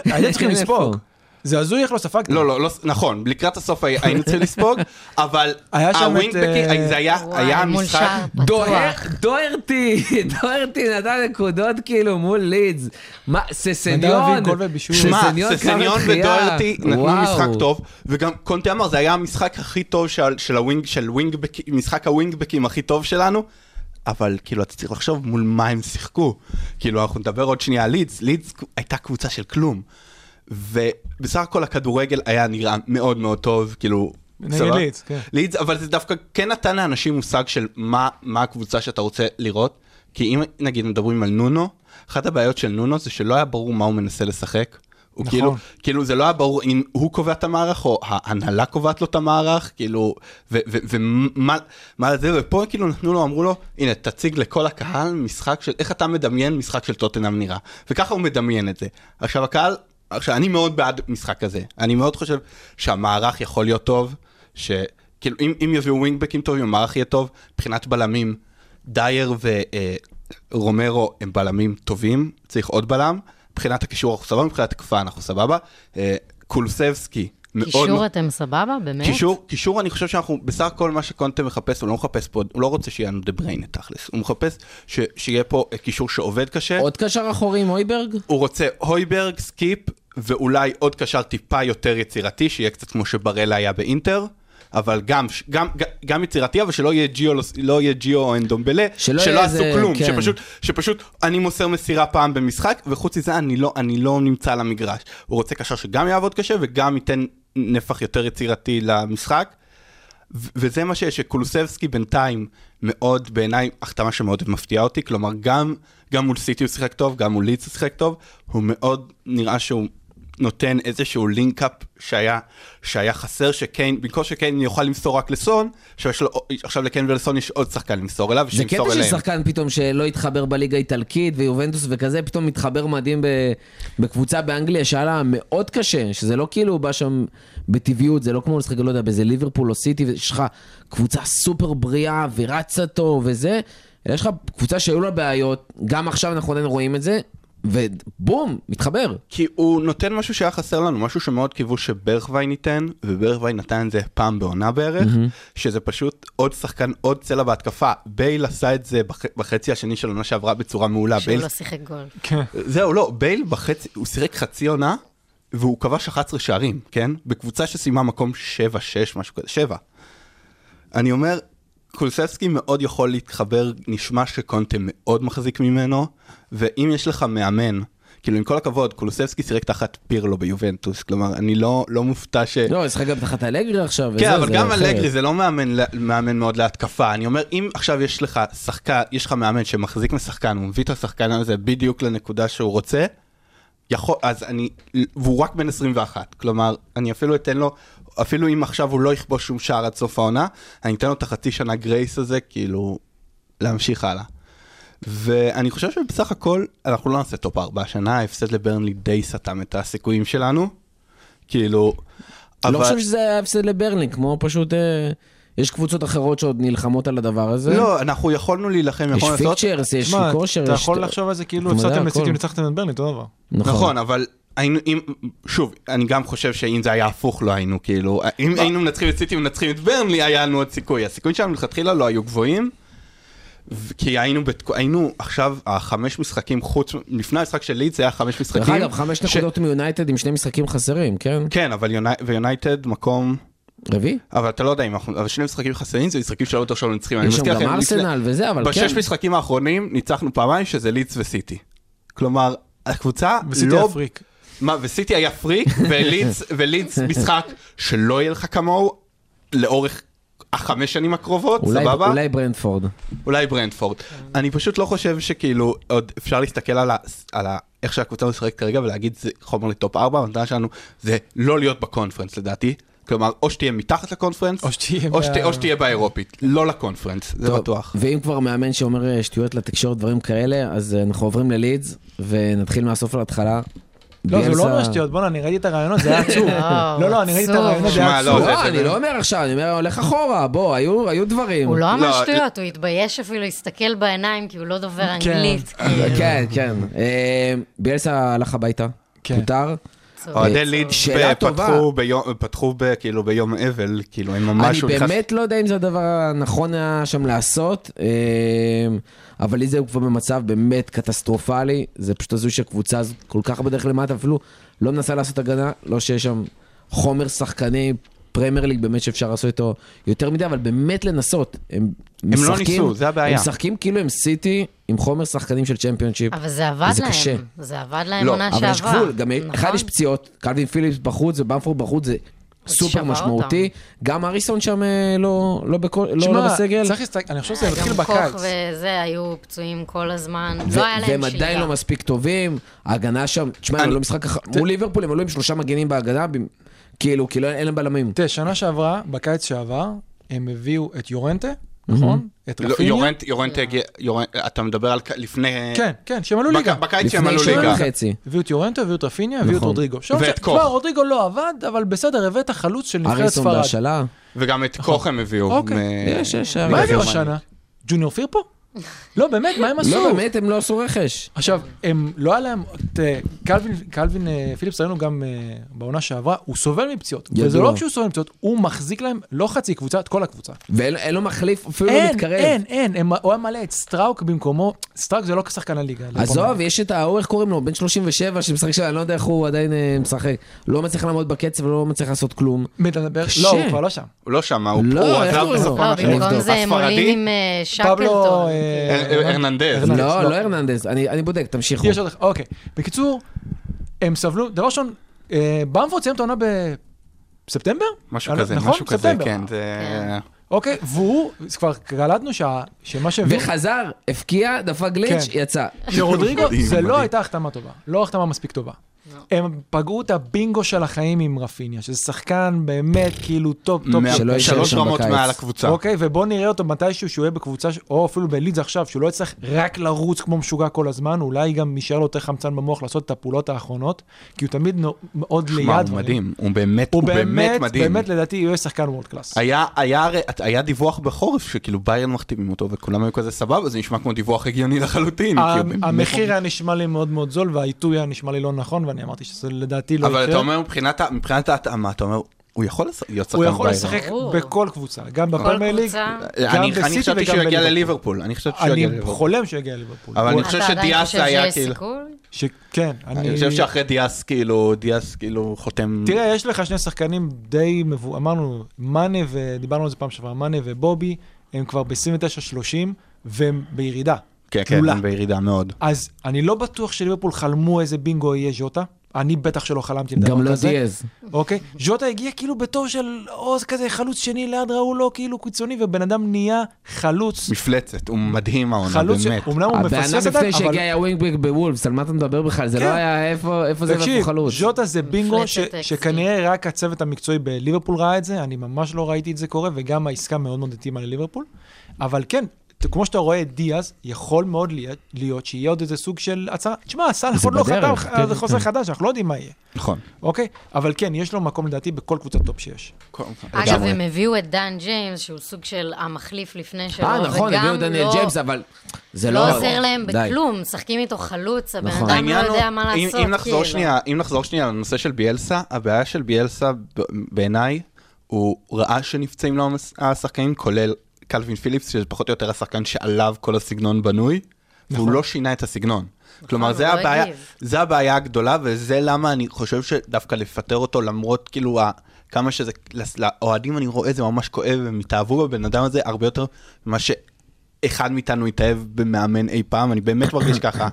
C: הייתם צריכים? לספוג. זה הזוי איך לא ספגתם.
D: לא, לא, לא, נכון, לקראת הסוף הי- היינו צריכים לספוג, אבל הווינגבקים,
C: אה,
D: זה היה
E: וואי,
D: היה
E: שער
B: דוהר-
E: פתוח.
B: דוהרטי, דוהרטי נתן נקודות כאילו מול לידס. מה, ססניון.
D: שמע,
B: ססניון.
D: ודוהרטי נתנו
B: וואו.
D: משחק טוב, וגם קונטה אמר, זה היה המשחק הכי טוב של, של ה wing, של wingback, משחק הווינגבקים הכי טוב שלנו, אבל כאילו אתה צריך לחשוב מול מה הם שיחקו. כאילו אנחנו נדבר עוד שנייה על לידס, לידס הייתה קבוצה של כלום. ובסך הכל הכדורגל היה נראה מאוד מאוד טוב, כאילו...
C: נגד? לידס, כן.
D: לידס, אבל זה דווקא כן נתן לאנשים מושג של מה, מה הקבוצה שאתה רוצה לראות. כי אם נגיד מדברים על נונו, אחת הבעיות של נונו זה שלא היה ברור מה הוא מנסה לשחק. הוא
C: נכון.
D: כאילו, כאילו זה לא היה ברור אם הוא קובע את המערך או ההנהלה קובעת לו את המערך, כאילו, ומה מה זה, ופה כאילו נתנו לו, אמרו לו, הנה תציג לכל הקהל משחק של, איך אתה מדמיין משחק של טוטנאם נראה. וככה הוא מדמיין את זה. עכשיו הקהל, עכשיו אני מאוד בעד משחק כזה, אני מאוד חושב שהמערך יכול להיות טוב, שכאילו אם, אם יביאו ווינגבקים טובים, המערך יהיה טוב, מבחינת בלמים, דייר ורומרו הם בלמים טובים, צריך עוד בלם. מבחינת הקישור אנחנו סבבה, מבחינת התקפה אנחנו סבבה. אה, קולסבסקי, מאוד...
E: קישור אתם סבבה? באמת?
D: קישור, קישור אני חושב שאנחנו, בסך הכל מה שקונטה מחפש, הוא לא מחפש פה, הוא לא רוצה שיהיה לנו דה בריין תכלס, הוא מחפש ש, שיהיה פה קישור שעובד קשה,
B: עוד קשר אחורי עם הויברג?
D: הוא רוצה הויברג, סקיפ, ואולי עוד קשר טיפה יותר יצירתי, שיהיה קצת כמו שבארלה היה באינטר. אבל גם, גם, גם יצירתי, אבל שלא יהיה ג'יו, לא יהיה ג'יו או אנדומבלה,
B: שלא
D: שלא עשו
B: איזה-
D: כלום,
B: כן.
D: שפשוט, שפשוט אני מוסר מסירה פעם במשחק, וחוץ מזה אני לא, אני לא נמצא על המגרש. הוא רוצה קשר שגם יעבוד קשה וגם ייתן נפח יותר יצירתי למשחק. וזה מה שיש, שקולוסבסקי בינתיים מאוד, בעיניי, החתמה שמאוד מפתיעה אותי, כלומר גם, גם מול סיטי הוא שיחק טוב, גם מול לידס הוא שיחק טוב, הוא מאוד נראה שהוא נותן איזשהו לינקאפ שהיה, שהיה חסר, שקיין, במקום שקיין יוכל למסור רק לסון, שיש לו, עכשיו לקיין ולסון יש עוד שחקן למסור אליו,
B: זה קטע של. שחקן פתאום שלא התחבר בליגה האיטלקית ויובנטוס וכזה, פתאום מתחבר מדהים ב- בקבוצה באנגליה שהיה לה מאוד קשה, שזה לא כאילו בא שם בטבעיות, זה לא כמו לשחק, לא יודע, באיזה ליברפול או סיטי, יש לך קבוצה סופר בריאה ורצה טוב וזה, יש לך קבוצה שהיו לה בעיות, גם עכשיו אנחנו עדיין רואים את זה, ובום, מתחבר.
D: כי הוא נותן משהו שהיה חסר לנו, משהו שמאוד קיוו שברכווין ייתן, וברכווין נתן את זה פעם בעונה בערך, שזה פשוט עוד שחקן, עוד צלע בהתקפה. בייל עשה את זה בח... בחצי השני של העונה שעברה בצורה מעולה.
E: שהוא
D: בייל...
E: לא שיחק גול.
C: כן.
D: זהו, לא, בייל בחצי, הוא שיחק חצי עונה, והוא כבש 11 שערים, כן? בקבוצה שסיימה מקום 7-6, משהו כזה, 7. אני אומר, קולסבסקי מאוד יכול להתחבר, נשמע שקונטה מאוד מחזיק ממנו, ואם יש לך מאמן, כאילו עם כל הכבוד, קולוסבסקי שיחק תחת פירלו ביובנטוס, כלומר, אני לא, לא מופתע ש...
B: לא, יש לך גם תחת אלגרי עכשיו,
D: כן,
B: וזה,
D: אבל גם. אלגרי זה לא מאמן, מאמן מאוד להתקפה. אני אומר, אם עכשיו יש לך שחקן, יש לך מאמן שמחזיק משחקן, הוא מביא את השחקן הזה בדיוק לנקודה שהוא רוצה, יכול, אז אני, והוא רק בן 21, כלומר, אני אפילו אתן לו, אפילו אם עכשיו הוא לא יכבוש שום שער עד סוף העונה, אני אתן לו את החצי שנה grace הזה, כאילו, להמשיך הלאה. ואני חושב שבסך הכל, אנחנו לא נעשה top 4 השנה, ההפסד לברנלי די סתם את הסיכויים שלנו, כאילו,
B: לא חושב שזה היה הפסד לברנלי, כמו פשוט... אה, יש קבוצות אחרות שעוד נלחמות על הדבר הזה.
D: לא, אנחנו יכולנו להילחם,
B: יש
D: יכולנו לעשות...
B: fixtures, יש
C: תשמע,
B: כושר,
C: אתה
B: יש...
C: יכול לחשוב על זה כאילו הפסדתם. לסיטי וניצחתם את ברנלי, אותו דבר.
D: נכון, אבל היינו, אם, שוב, אני גם חושב שאם זה היה הפוך לא היינו, כאילו, אם היינו מנצחים את סיטי ומנצחים את ברנלי, היה לנו עוד סיכוי. הסיכויים שלנו מלכתחילה לא היו גבוהים, כי היינו, בתק... היינו עכשיו, החמש משחקים חוץ, לפני המשחק של לידס זה היה חמש משחקים.
B: דרך אגב, חמש
D: ש-
B: נקודות מיונייטד עם שני משחקים חסרים, כן?
D: כן, אבל יוני... ויונייטד מקום,
B: רביעי?
D: אבל אתה לא יודע אם אנחנו, אבל שני משחקים חסרים זה משחקים שלא בטוח שלא נצחים. אני
B: יש שם גם ארסנל וזה, אבל כן.
D: בשש משחקים האחרונים ניצחנו פעמיים שזה לידס וסיטי. כלומר, הקבוצה
C: וסיטי
D: לא...
C: a freak.
D: מה, וסיטי היה פריק, ולידס, ולידס משחק שלא יהיה לך כמוהו לאורך החמש שנים הקרובות,
B: אולי-
D: סבבה?
B: אולי ברנטפורד.
D: אולי ברנטפורד. אני פשוט לא חושב שכאילו עוד אפשר להסתכל על, ה, על ה, איך שהקבוצה משחקת כרגע ולהגיד זה חומר ל top 4, המטרה שלנו זה לא להיות בקונפרנס לדעתי. כלומר, או שתהיה מתחת לקונפרנס,
C: או שתהיה
D: או,
C: ב-
D: שת, או שתהיה באירופית, לא לקונפרנס, זה
B: טוב,
D: בטוח.
B: ואם כבר מאמן שאומר אה, שטויות לתקשורת, דברים כאלה, אז אה, אנחנו עוברים ללידס, ונתחיל מהסוף להתחלה.
C: לא, זה לא אומר שטויות, בוא'נה, אני ראיתי את הרעיונות, זה היה עצוב. לא, לא, אני ראיתי את. הרעיונות, זה היה
D: לא,
C: עצוב.
B: לא, אני לא אומר עכשיו, אני אומר, הולך אחורה, בוא, היו דברים.
E: הוא לא אמר
D: לא,
E: שטויות, הוא התבייש אפילו להסתכל בעיניים, כי הוא לא דובר
C: כן.
E: אנגלית. כאילו.
B: כן, כן. אה, ביאלסה הלך הביתה,
C: כן.
B: פוטר.
D: אוהדי
B: אה, טובה.
D: פתחו ביום, פתחו ב, כאילו ביום אבל, כאילו הם ממש...
B: אני
D: נכנס-
B: באמת לא יודע אם זה הדבר הנכון היה שם לעשות, אה, אבל לידס הוא כבר במצב באמת קטסטרופלי, זה פשוט הזוי שהקבוצה הזאת כל כך בדרך למטה, אפילו לא מנסה לעשות הגנה, לא שיש שם חומר שחקני פרמייר ליג באמת שאפשר לעשות איתו יותר מדי, אבל באמת לנסות. הם,
D: הם לא
B: משחקים-
D: ניסו, זה הבעיה.
B: הם משחקים כאילו הם סיטי עם חומר שחקנים של צ'מפיונשיפ.
E: אבל זה עבד
B: זה
E: להם.
B: קשה.
E: זה עבד להם
D: לא,
E: עונה
B: אבל
E: שעברה.
B: יש גבול, גם
E: נכון?
B: אחד יש פציעות, קלווין פיליפס בחוץ ובמפורד בחוץ, זה סופר משמעותי. גם אריסון שם אה, לא, לא, בכל, לא, לא
C: שמע,
B: בסגל.
C: צריך להסתכל, אני חושב שזה
E: גם קוך
C: בקיץ.
E: וזה היו פצועים כל הזמן.
B: ו-
E: לא היה להם
B: והם
E: שליטה.
B: עדיין לא מספיק טובים, ההגנה שם, תשמע, הם עלו משחק אחר, מול ליברפול הם עלו עם שלושה מגנים בהגנה, כאילו, כאילו אין להם בלמים.
C: תראה, שנה שעברה, בקיץ שעבר, הם הביאו את יורנטה, נכון? את
D: לא,
C: רפיניה.
D: יורנט, יורנט הגיע, יורנט, אתה מדבר על לפני...
C: כן, כן, שהם עלו ליגה.
D: בקיץ שהם
B: לפני
D: עלו
B: שנה
D: ליגה.
B: וחצי.
C: הביאו את יורנטה, הביאו את רפיניה, הביאו את
B: נכון.
C: רודריגו.
D: ואת קוך.
C: תשמע, רודריגו לא עבד, אבל בסדר, הבאת חלוץ של נבחרת
B: אריסון
C: ספרד.
B: בהשאלה.
D: וגם את קוך הם הביאו.
C: אוקיי.
B: יש, יש,
C: מה הביאו. השנה? ג'וניור פירפו? לא, באמת, מה הם עשו?
B: לא, באמת, הם לא עשו רכש.
C: עכשיו, הם לא היה להם, קלווין, קלווין אה, פיליפס ראינו גם אה, בעונה שעברה, הוא סובל מפציעות.
B: ידוע.
C: וזה לא רק שהוא סובל מפציעות, הוא מחזיק להם לא חצי קבוצה, את כל הקבוצה.
B: ואין אין לו מחליף, אפילו לא
C: אין,
B: מתקרב.
C: אין, אין, הם- הוא היה מלא את סטראוק במקומו, סטראוק זה לא כשחקן הליגה.
B: עזוב, יש את ההוא, איך קוראים לו? בן 37 שמשחק שם, אני לא יודע איך הוא עדיין אה, משחק. לא מצליח לעמוד בקצב ולא מצליח לעשות כלום.
C: מדבר. לא, הוא כבר לא שם.
D: הוא לא שם, הוא
B: לא,
D: עזב? בסוף
E: לא,
D: הספרדי?
E: אה.
C: אה,
D: אר- אר- הרננדז.
C: הרננדז,
B: לא,
C: לא.
B: לא הרננדז, אני אני בודק, תמשיכו.
C: יש עוד אחד, אוקיי. בקיצור, הם סבלו, דבר ראשון, אה, במפורד סיים את העונה בספטמבר?
D: משהו
C: אה,
D: כזה,
C: נכון?
D: משהו כזה. כן.
E: כן.
C: אוקיי, והוא, כבר קלטנו שמה שהביאו,
B: וחזר, הבקיע, דפק גליץ',
C: כן.
B: יצא.
C: שרודריגו, זה לא. הייתה החתמה טובה, לא החתמה מספיק טובה. הם פגעו את הבינגו של החיים עם רפיניה, שזה שחקן באמת כאילו
B: top top.
D: שלוש
B: שם
D: רמות
B: בקיץ.
D: מעל הקבוצה.
C: אוקיי, ובוא נראה אותו מתישהו שהוא יהיה בקבוצה, או אפילו בלידס עכשיו, שהוא לא יצטרך רק לרוץ כמו משוגע כל הזמן, אולי גם יישאר לו יותר חמצן במוח לעשות את הפעולות האחרונות, כי הוא תמיד נו- מאוד ליד.
D: הוא
C: דברים.
D: מדהים, הוא באמת,
C: הוא
D: הוא באמת מדהים.
C: באמת לדעתי הוא יהיה שחקן world class.
D: היה, היה, הרי- היה דיווח בחורף שכאילו ביירן מחתימים אותו וכולם היו כזה סבבה, זה נשמע כמו דיווח הגיוני לחלוטין.
C: המחיר היה נשמע לי מאוד מאוד זול, והעיתוי היה נשמע לי לא נכון, ואני אמרתי שזה לדעתי לא יקרה.
D: אבל אתה אומר מבחינת מבחינת ההתאמה, אתה אומר, הוא יכול להיות שחקן
C: הוא
D: ביירן.
C: יכול לשחק. בכל קבוצה, גם בפרמייר ליג. גם
D: אני אני
C: בסיטי
D: חשבתי
C: וגם
D: שהוא יגיע
C: בליברפול.
D: לליברפול, אני חשבתי שהוא יגיע
C: אני
D: לליברפול.
C: חולם שהוא יגיע לליברפול.
D: אבל
C: הוא-
D: אני חושב
E: אתה עדיין
D: שדיאס
E: חושב
D: היה
E: שיש
D: כאילו-
E: סיכוי?
C: שכן,
D: אני חושב שאחרי דיאס כאילו, דיאס כאילו חותם...
C: תראה, יש לך שני שחקנים די מבו... אמרנו, מאנה ודיברנו על זה פעם שעברה, מאנה ובובי, הם כבר ב-29-30, והם בירידה.
D: כן, כן,
C: תלולה.
D: הם בירידה מאוד.
C: אז אני לא בטוח שליברפול חלמו איזה בינגו יהיה ז'וטה. אני בטח שלא חלמתי על דבר
B: גם לא
C: כזה.
B: דיאז.
C: אוקיי? ז'וטה הגיע כאילו בתור של עוז כזה חלוץ שני ליד ראו לו כאילו קיצוני, ובן אדם נהיה חלוץ.
D: מפלצת, הוא מדהים העונה,
C: חלוץ,
D: באמת.
C: אומנם הוא
B: הבן
C: מפספס
B: אדם
C: את
B: לפני
C: זה,
B: שהגיע
C: אבל
B: היה ווינגבק בוולפס, על מה אתה מדבר בכלל? זה
C: כן.
B: לא היה איפה איפה זה ואיפה חלוץ.
C: ז'וטה זה בינגו. שכנראה רק הצוות המקצועי בליברפול ראה את זה, אני ממש לא ראיתי את זה קורה, וגם העסקה מאוד מאוד התאימה לליברפול. אבל כן, כמו שאתה רואה את דיאז, יכול מאוד להיות- להיות שיהיה עוד איזה סוג של הצהרה. תשמע, סאלח
B: זה
C: עוד לא חתם,
B: כן,
C: זה חוזה
B: כן.
C: חדש, אנחנו לא יודעים מה יהיה,
D: נכון.
C: אוקיי? אבל כן, יש לו מקום לדעתי בכל קבוצת top שיש.
E: אגב. הם הביאו את דן ג'יימס, שהוא סוג של המחליף לפני שלו,
B: אה, נכון,
E: וגם
B: הביאו דניאל
E: לא-
B: ג'יימס, אבל זה לא...
E: לא עוזר להם
B: די.
E: בכלום, משחקים איתו חלוץ, הבן
B: נכון.
E: אדם לא יודע מה
D: אם-
E: לעשות,
D: אם נחזור
E: כאילו.
D: שנייה, אם נחזור שנייה לנושא של ביאלסה, הבעיה של ביאלסה בעיניי, הוא ראה שנפצעים לו השחקנים, כולל קלווין פיליפס, שזה פחות או יותר השחקן שעליו כל הסגנון בנוי, והוא
C: נכון.
D: לא שינה את הסגנון. כלומר,
E: הוא
D: זה
E: לא
D: הבעיה. זה הבעיה הגדולה, וזה למה אני חושב שדווקא לפטר אותו, למרות כאילו ה- כמה שזה, לאוהדים אני רואה זה ממש כואב, הם התאהבו בבן אדם הזה הרבה יותר ממה שאחד מאיתנו התאהב במאמן אי פעם, אני באמת מרגיש ככה.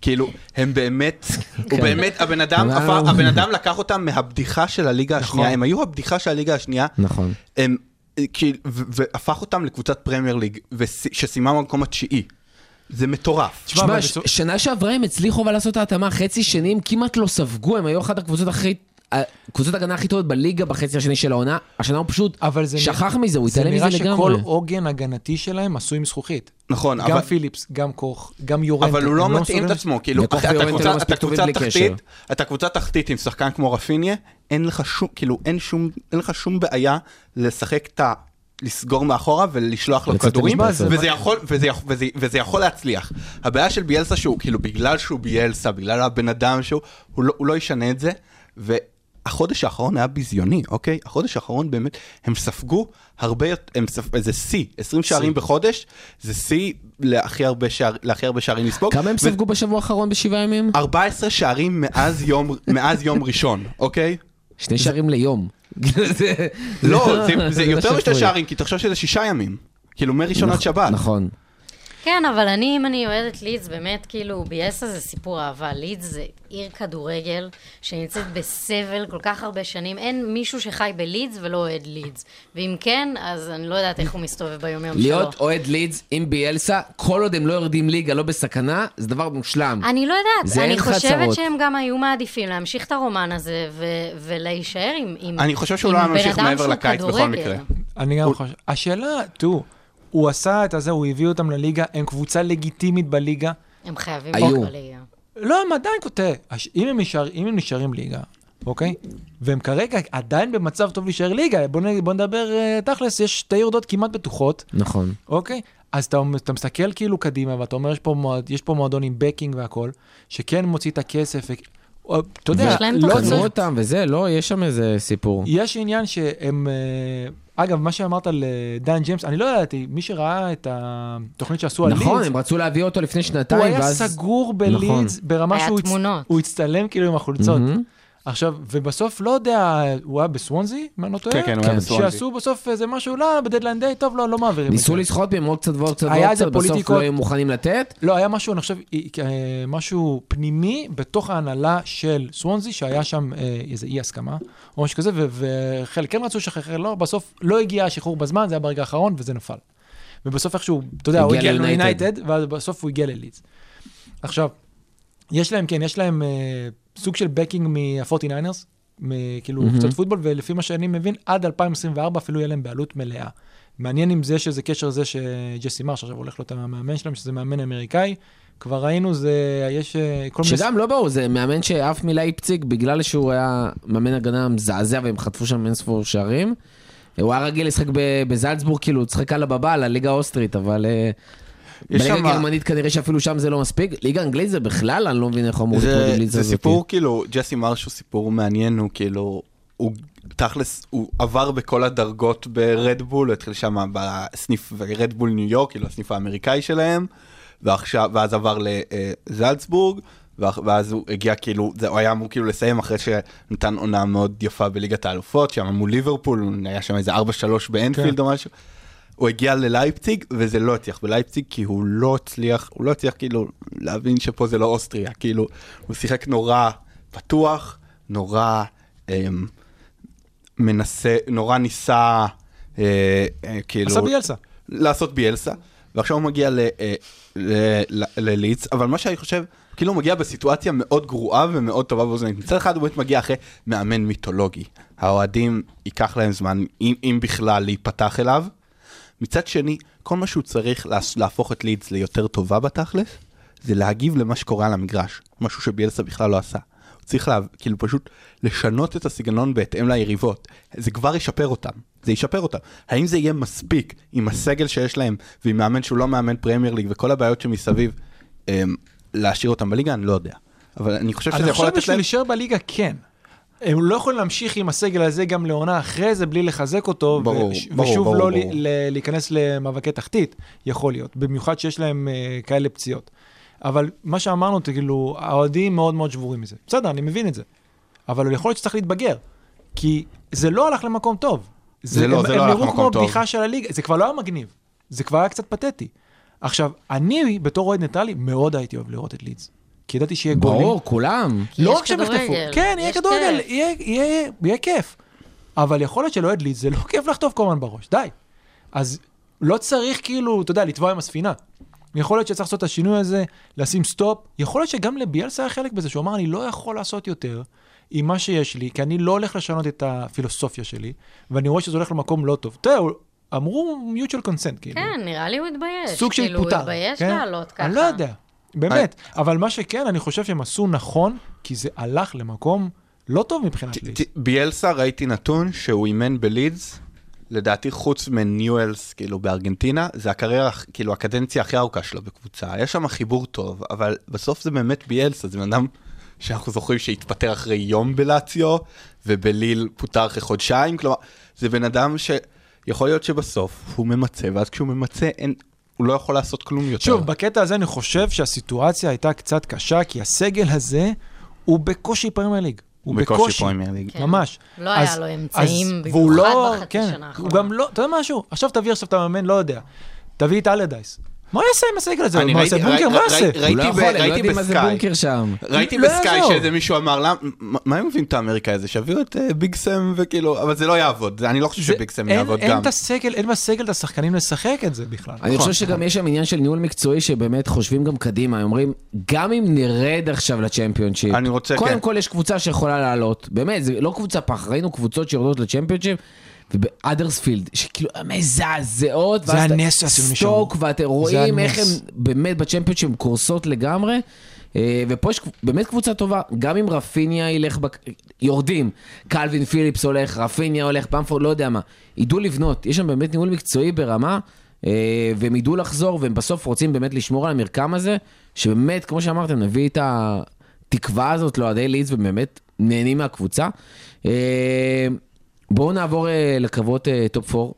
D: כאילו, הם באמת, הוא
B: כן.
D: באמת, הבן אדם, הבן אדם לקח אותם מהבדיחה של הליגה השנייה, הם היו הבדיחה של הליגה השנייה,
B: נכון.
D: והפך אותם לקבוצת פרמייר ליג, שסיימה במקום התשיעי. זה מטורף.
C: תשמע,
B: ש- שנה שעברה הם הצליחו אבל לעשות את ההתאמה, חצי שני הם כמעט לא ספגו, הם היו אחת הקבוצות הכי... קבוצות הגנה הכי טובות בליגה בחצי השני של העונה, השנה הוא פשוט
C: אבל זה
B: שכח
C: נראה-
B: מזה, הוא
C: זה
B: התעלם
C: נראה
B: מזה
C: שכל
B: לגמרי.
C: עוגן הגנתי שלהם עשוי מזכוכית.
D: נכון,
C: גם
D: אבל...
C: פיליפס, גם קוך, גם יורנטה.
D: אבל הוא לא
C: הם
D: מתאים את עצמו, כאילו, אתה קבוצה-
B: לא
D: קבוצה תחתית. אתה קבוצה תחתית עם שחקן כמו רפיניה, אין לך שום, כאילו, אין שום, אין לך שום בעיה לשחק את ה... לסגור מאחורה ולשלוח לו כדורים. וזה יכול, וזה, וזה, וזה יכול להצליח. הבעיה של ביאלסה שהוא, כאילו, בגלל שהוא ביאלסה, בגלל הבן אדם שהוא, הוא לא, הוא לא ישנה את זה, והחודש האחרון היה ביזיוני, אוקיי? החודש האחרון באמת, הם ספגו הרבה, יותר- הם ספ... זה שיא, 20 שערים בחודש, זה שיא להכי הרבה, שער, להכי הרבה שערים לספוג.
B: כמה הם
D: ו-
B: ספגו בשבוע האחרון בשבעה ימים?
D: 14 שערים מאז יום, מאז יום ראשון, אוקיי?
B: שני שערים ליום. זה-
D: לא, זה, זה יותר
B: לא
D: משתי
B: שפוי.
D: שערים, כי תחשוב שזה שישה ימים. כאילו, מראשון עד שבת.
B: נכון.
E: כן, אבל אני, אם אני אוהדת לידס, באמת, כאילו, ביאסה זה סיפור אהבה. לידס זה עיר כדורגל שנמצאת בסבל כל כך הרבה שנים. אין מישהו שחי בלידס ולא אוהד לידס. ואם כן, אז אני לא יודעת איך הוא מסתובב ביומיום שלו.
B: להיות אוהד לידס עם ביאלסה, כל עוד הם לא יורדים ליגה, לא בסכנה, זה דבר מושלם.
E: אני לא יודעת,
B: זה
E: אני חושבת. שהם גם היו מעדיפים להמשיך את הרומן הזה ו- ולהישאר עם, עם,
D: אני חושב שהוא לא היה
E: בן
D: ממשיך
E: אדם
D: מעבר
E: שהוא
D: לקיץ בכל
E: כדורגל.
D: מקרה.
C: אני גם חושב. השאלה, תראו, הוא עשה את הזה, הוא הביא אותם לליגה, הם קבוצה לגיטימית בליגה.
E: הם חייבים
B: היו.
E: להיות בליגה.
C: לא, הם עדיין, הש- אם הם נשאר- אם הם נשארים ליגה, אוקיי? והם כרגע עדיין במצב טוב להישאר ליגה, בוא נ- בוא נדבר אה, תכלס, יש שתי יורדות כמעט בטוחות,
B: נכון.
C: אוקיי? אז אתה, אתה מסתכל כאילו קדימה, ואתה אומר, יש פה, מועד, יש פה מועדון עם בקינג והכל, שכן מוציא את הכסף, ו... אתה יודע, לא.
B: קנו. אותם וזה, לא, יש שם איזה סיפור.
C: יש עניין שהם... אה, אגב, מה שאמרת על אה, דן ג'יימס, אני לא ידעתי, מי שראה את התוכנית שעשו על לידס,
B: נכון, הם רצו להביא אותו לפני
C: הוא
B: שנתיים,
C: היה
B: ואז...
C: סגור בלידס ברמה
E: היה
C: שהוא הצ-
E: תמונות.
C: הוא הצטלם כאילו עם החולצות. עכשיו, ובסוף, לא יודע, הוא היה בסוונזי, אם אני לא טועה?
D: כן, כן, הוא היה. בסוונזי.
C: שעשו בסוף איזה משהו, לא, בדדליין דיי, טוב, לא, לא מעבירים
B: ניסו. לסחוט מהם עוד קצת ועוד קצת
C: היה
B: ועוד קצת, בסוף. לא היו מוכנים לתת.
C: לא, היה משהו, אני חושב, אה, אה, משהו פנימי בתוך ההנהלה של סוונזי, שהיה שם אה, איזה אי הסכמה, או משהו כזה, וחלק כן רצו לשחרר, לא, בסוף לא הגיע השחרור בזמן, זה היה ברגע האחרון, וזה נפל. ובסוף איכשהו, אתה יודע, הוא
B: הגיע ליונייטד.
C: ליונייטד, ובסוף הוא הגיע ללידס. עכשיו, יש להם, כן, יש להם אה, סוג של בקינג מה-49ers, כאילו
B: מהמם.
C: קצת פוטבול, ולפי מה שאני מבין, עד 2024 אפילו יהיה להם בעלות מלאה. מעניין אם זה שזה קשר זה שג'סי מרש עכשיו הולך להיות המאמן שלהם, שזה מאמן אמריקאי. כבר ראינו, זה, יש אה, כל מיני...
B: שגם לא ברור, זה מאמן שעף מלייפציג בגלל שהוא היה מאמן הגנה מזעזע והם חטפו שם אין ספור שערים. הוא היה רגיל לשחק בזלצבורג, כאילו, הוא צחק על הבבא, על הליגה האוסטרית, אבל אה, בליגה
D: שם-
B: הגרמנית כנראה שאפילו שם זה לא מספיק. ליגה אנגלית זה בכלל, אני לא מבין איך הוא אמור להתמודד עם
D: זה,
B: ליגה
D: זה
B: הזאת.
D: סיפור כאילו, ג'סי מרש הוא סיפור מעניין, הוא כאילו, הוא תכלס, הוא עבר בכל הדרגות ברדבול, הוא התחיל שם בסניף רדבול ניו יורק, כאילו הסניף האמריקאי שלהם, ועכשיו, ואז עבר לזלצבורג, ואז הוא הגיע כאילו, זה, הוא היה אמור כאילו לסיים אחרי שנתן עונה מאוד יפה בליגת האלופות, שם מול ליברפול, היה שם איזה 4-3 באנפילד
C: כן.
D: או משהו. הוא הגיע ללייפציג וזה לא הצליח בלייפציג כי הוא לא הצליח, הוא לא הצליח כאילו להבין שפה זה לא אוסטריה, כאילו הוא שיחק נורא פתוח, נורא אמ, מנסה, נורא ניסה אה, אה, כאילו
C: עשה ביאלסה.
D: לעשות ביאלסה, ועכשיו הוא מגיע ל- אה, אבל מה שאני חושב, כאילו הוא מגיע בסיטואציה מאוד גרועה ומאוד טובה באוזנית. מצד אחד הוא באמת מגיע אחרי מאמן מיתולוגי. האוהדים ייקח להם זמן, אם, אם בכלל, להיפתח אליו. מצד שני, כל מה שהוא צריך לה- להפוך את לידס ליותר טובה בתכלס, זה להגיב למה שקורה על המגרש, משהו שביאלסה בכלל לא עשה. הוא צריך לה, כאילו פשוט לשנות את הסגנון בהתאם ליריבות. זה כבר ישפר אותם, זה ישפר אותם. האם זה יהיה מספיק עם הסגל שיש להם ועם מאמן שהוא לא מאמן פרמייר ליג וכל הבעיות שמסביב, אמ, להשאיר אותם בליגה? אני לא יודע. אבל אני חושב שזה
C: אני
D: יכול
C: חושב
D: לתת
C: בשביל
D: להם...
C: להישאר בליגה, כן. הם לא יכולים להמשיך עם הסגל הזה גם לעונה אחרי זה בלי לחזק אותו,
D: ברור,
C: וש-
D: ברור,
C: ושוב
D: ברור,
C: לא
D: ברור.
C: ל- להיכנס למאבקי תחתית, יכול להיות, במיוחד שיש להם אה, כאלה פציעות. אבל מה שאמרנו, זה כאילו, האוהדים מאוד מאוד שבורים מזה. בסדר, אני מבין את זה. אבל יכול להיות שצריך להתבגר, כי זה לא הלך למקום טוב.
D: זה לא-
C: הם-
D: זה
C: הם
D: לא הלך
C: נראו
D: למקום
C: כמו
D: טוב.
C: בדיחה של הליגה, זה כבר לא היה מגניב, זה כבר היה קצת פתטי. עכשיו, אני, בתור אוהד ניטרלי, מאוד הייתי אוהב לראות את לידס. כי ידעתי שיהיה גולים.
B: ברור, כולם.
C: לא רק שהם יחטפו, כן, יהיה
E: יש
C: כדורגל,
E: כיף.
C: יהיה- יהיה יהיה כיף. אבל יכול להיות שלאוהד לידס זה לא כיף לחטוף כל הזמן בראש, די. אז לא צריך כאילו, אתה יודע, לטבוע עם הספינה. יכול להיות שצריך לעשות את השינוי הזה, לשים סטופ. יכול להיות שגם לביאלסה היה חלק בזה, שהוא אמר, אני לא יכול לעשות יותר עם מה שיש לי, כי אני לא הולך לשנות את הפילוסופיה שלי, ואני רואה שזה הולך למקום לא טוב. אתה יודע, אמרו mutual consent, כאילו.
E: כן, נראה לי הוא התבייש.
C: סוג של
E: כאילו,
C: פוטר.
E: הוא התבייש
C: כן?
E: לעלות ככה.
C: אני לא יודע, באמת. אבל מה שכן, אני חושב שהם עשו נכון, כי זה הלך למקום לא טוב מבחינת לידס.
D: ביאלסה ראיתי נתון שהוא אימן בלידס, לדעתי חוץ מניואלס, כאילו בארגנטינה, זה הקריירה, כאילו הקדנציה הכי ארוכה שלו בקבוצה. יש שם חיבור טוב, אבל בסוף זה באמת ביאלסה, זה בן אדם שאנחנו זוכרים שהתפטר אחרי יום בלציו, ובליל פוטר אחרי חודשיים, כלומר, זה בן אדם שיכול להיות שבסוף הוא ממצה, ואז כשהוא ממצה, אין, הוא לא יכול לעשות כלום יותר.
C: שוב, בקטע הזה אני חושב שהסיטואציה הייתה קצת קשה, כי הסגל הזה הוא בקושי פרמייר ליג. הוא
D: בקושי. פרמייר ליג.
E: כן.
C: ממש.
E: לא היה
C: אז-
E: לו אמצעים, במיוחד
C: לא-
E: בחצי
C: כן,
E: שנה
C: הוא
E: האחרונה.
C: גם לא, אתה יודע משהו? עכשיו תביא עכשיו את המאמן, לא יודע. תביא את אלרדייס. מה הוא יעשה עם הסגל הזה? מה
D: ראיתי-
C: יעשה בונקר? מה יעשה?
D: ראיתי
B: הוא לא הם לא
D: ראיתי
B: יודעים מה זה
D: בסקאי.
B: בונקר שם.
D: ראיתי
C: לא
D: בסקאי. שאיזה מישהו אמר, "למה- מה הם מביאים את האמריקאי הזה? שיביאו את אה, ביג סם וכאילו, אבל זה לא יעבוד, אני לא חושב שביג סם
C: אין-
D: יעבוד
C: אין
D: גם.
C: את הסגל, אין בסגל את השחקנים לשחק את זה בכלל.
B: אני חושב שגם יש שם עניין של ניהול מקצועי שבאמת חושבים גם קדימה, אומרים, גם אם נרד עכשיו לצ'מפיונשיפ,
D: אני רוצה,
B: קודם
D: כן.
B: כל יש קבוצה שיכולה לעלות, באמת, זה לא קבוצה פח, ראינו קבוצות שיורדות לצ'מפיונשיפ, והאדרספילד, שכאילו מזעזעות,
C: זה הנס שעשינו שם.
B: סטוק, ואתם רואים. איך הן באמת בצ'מפיונשיפ קורסות לגמרי. אה, ופה יש באמת קבוצה טובה, גם אם רפיניה ילך, בק... יורדים, קלווין פיליפס הולך, רפיניה הולך, במפורד, לא יודע מה, ידעו לבנות, יש שם באמת ניהול מקצועי ברמה, אה, והם ידעו לחזור, והם בסוף רוצים באמת לשמור על המרקם הזה, שבאמת, כמו שאמרתם, נביא את התקווה הזאת לאוהדי לידס, ובאמת נהנים מהקבוצה. אה, בואו נעבור אה, לקרבות אה, top 4.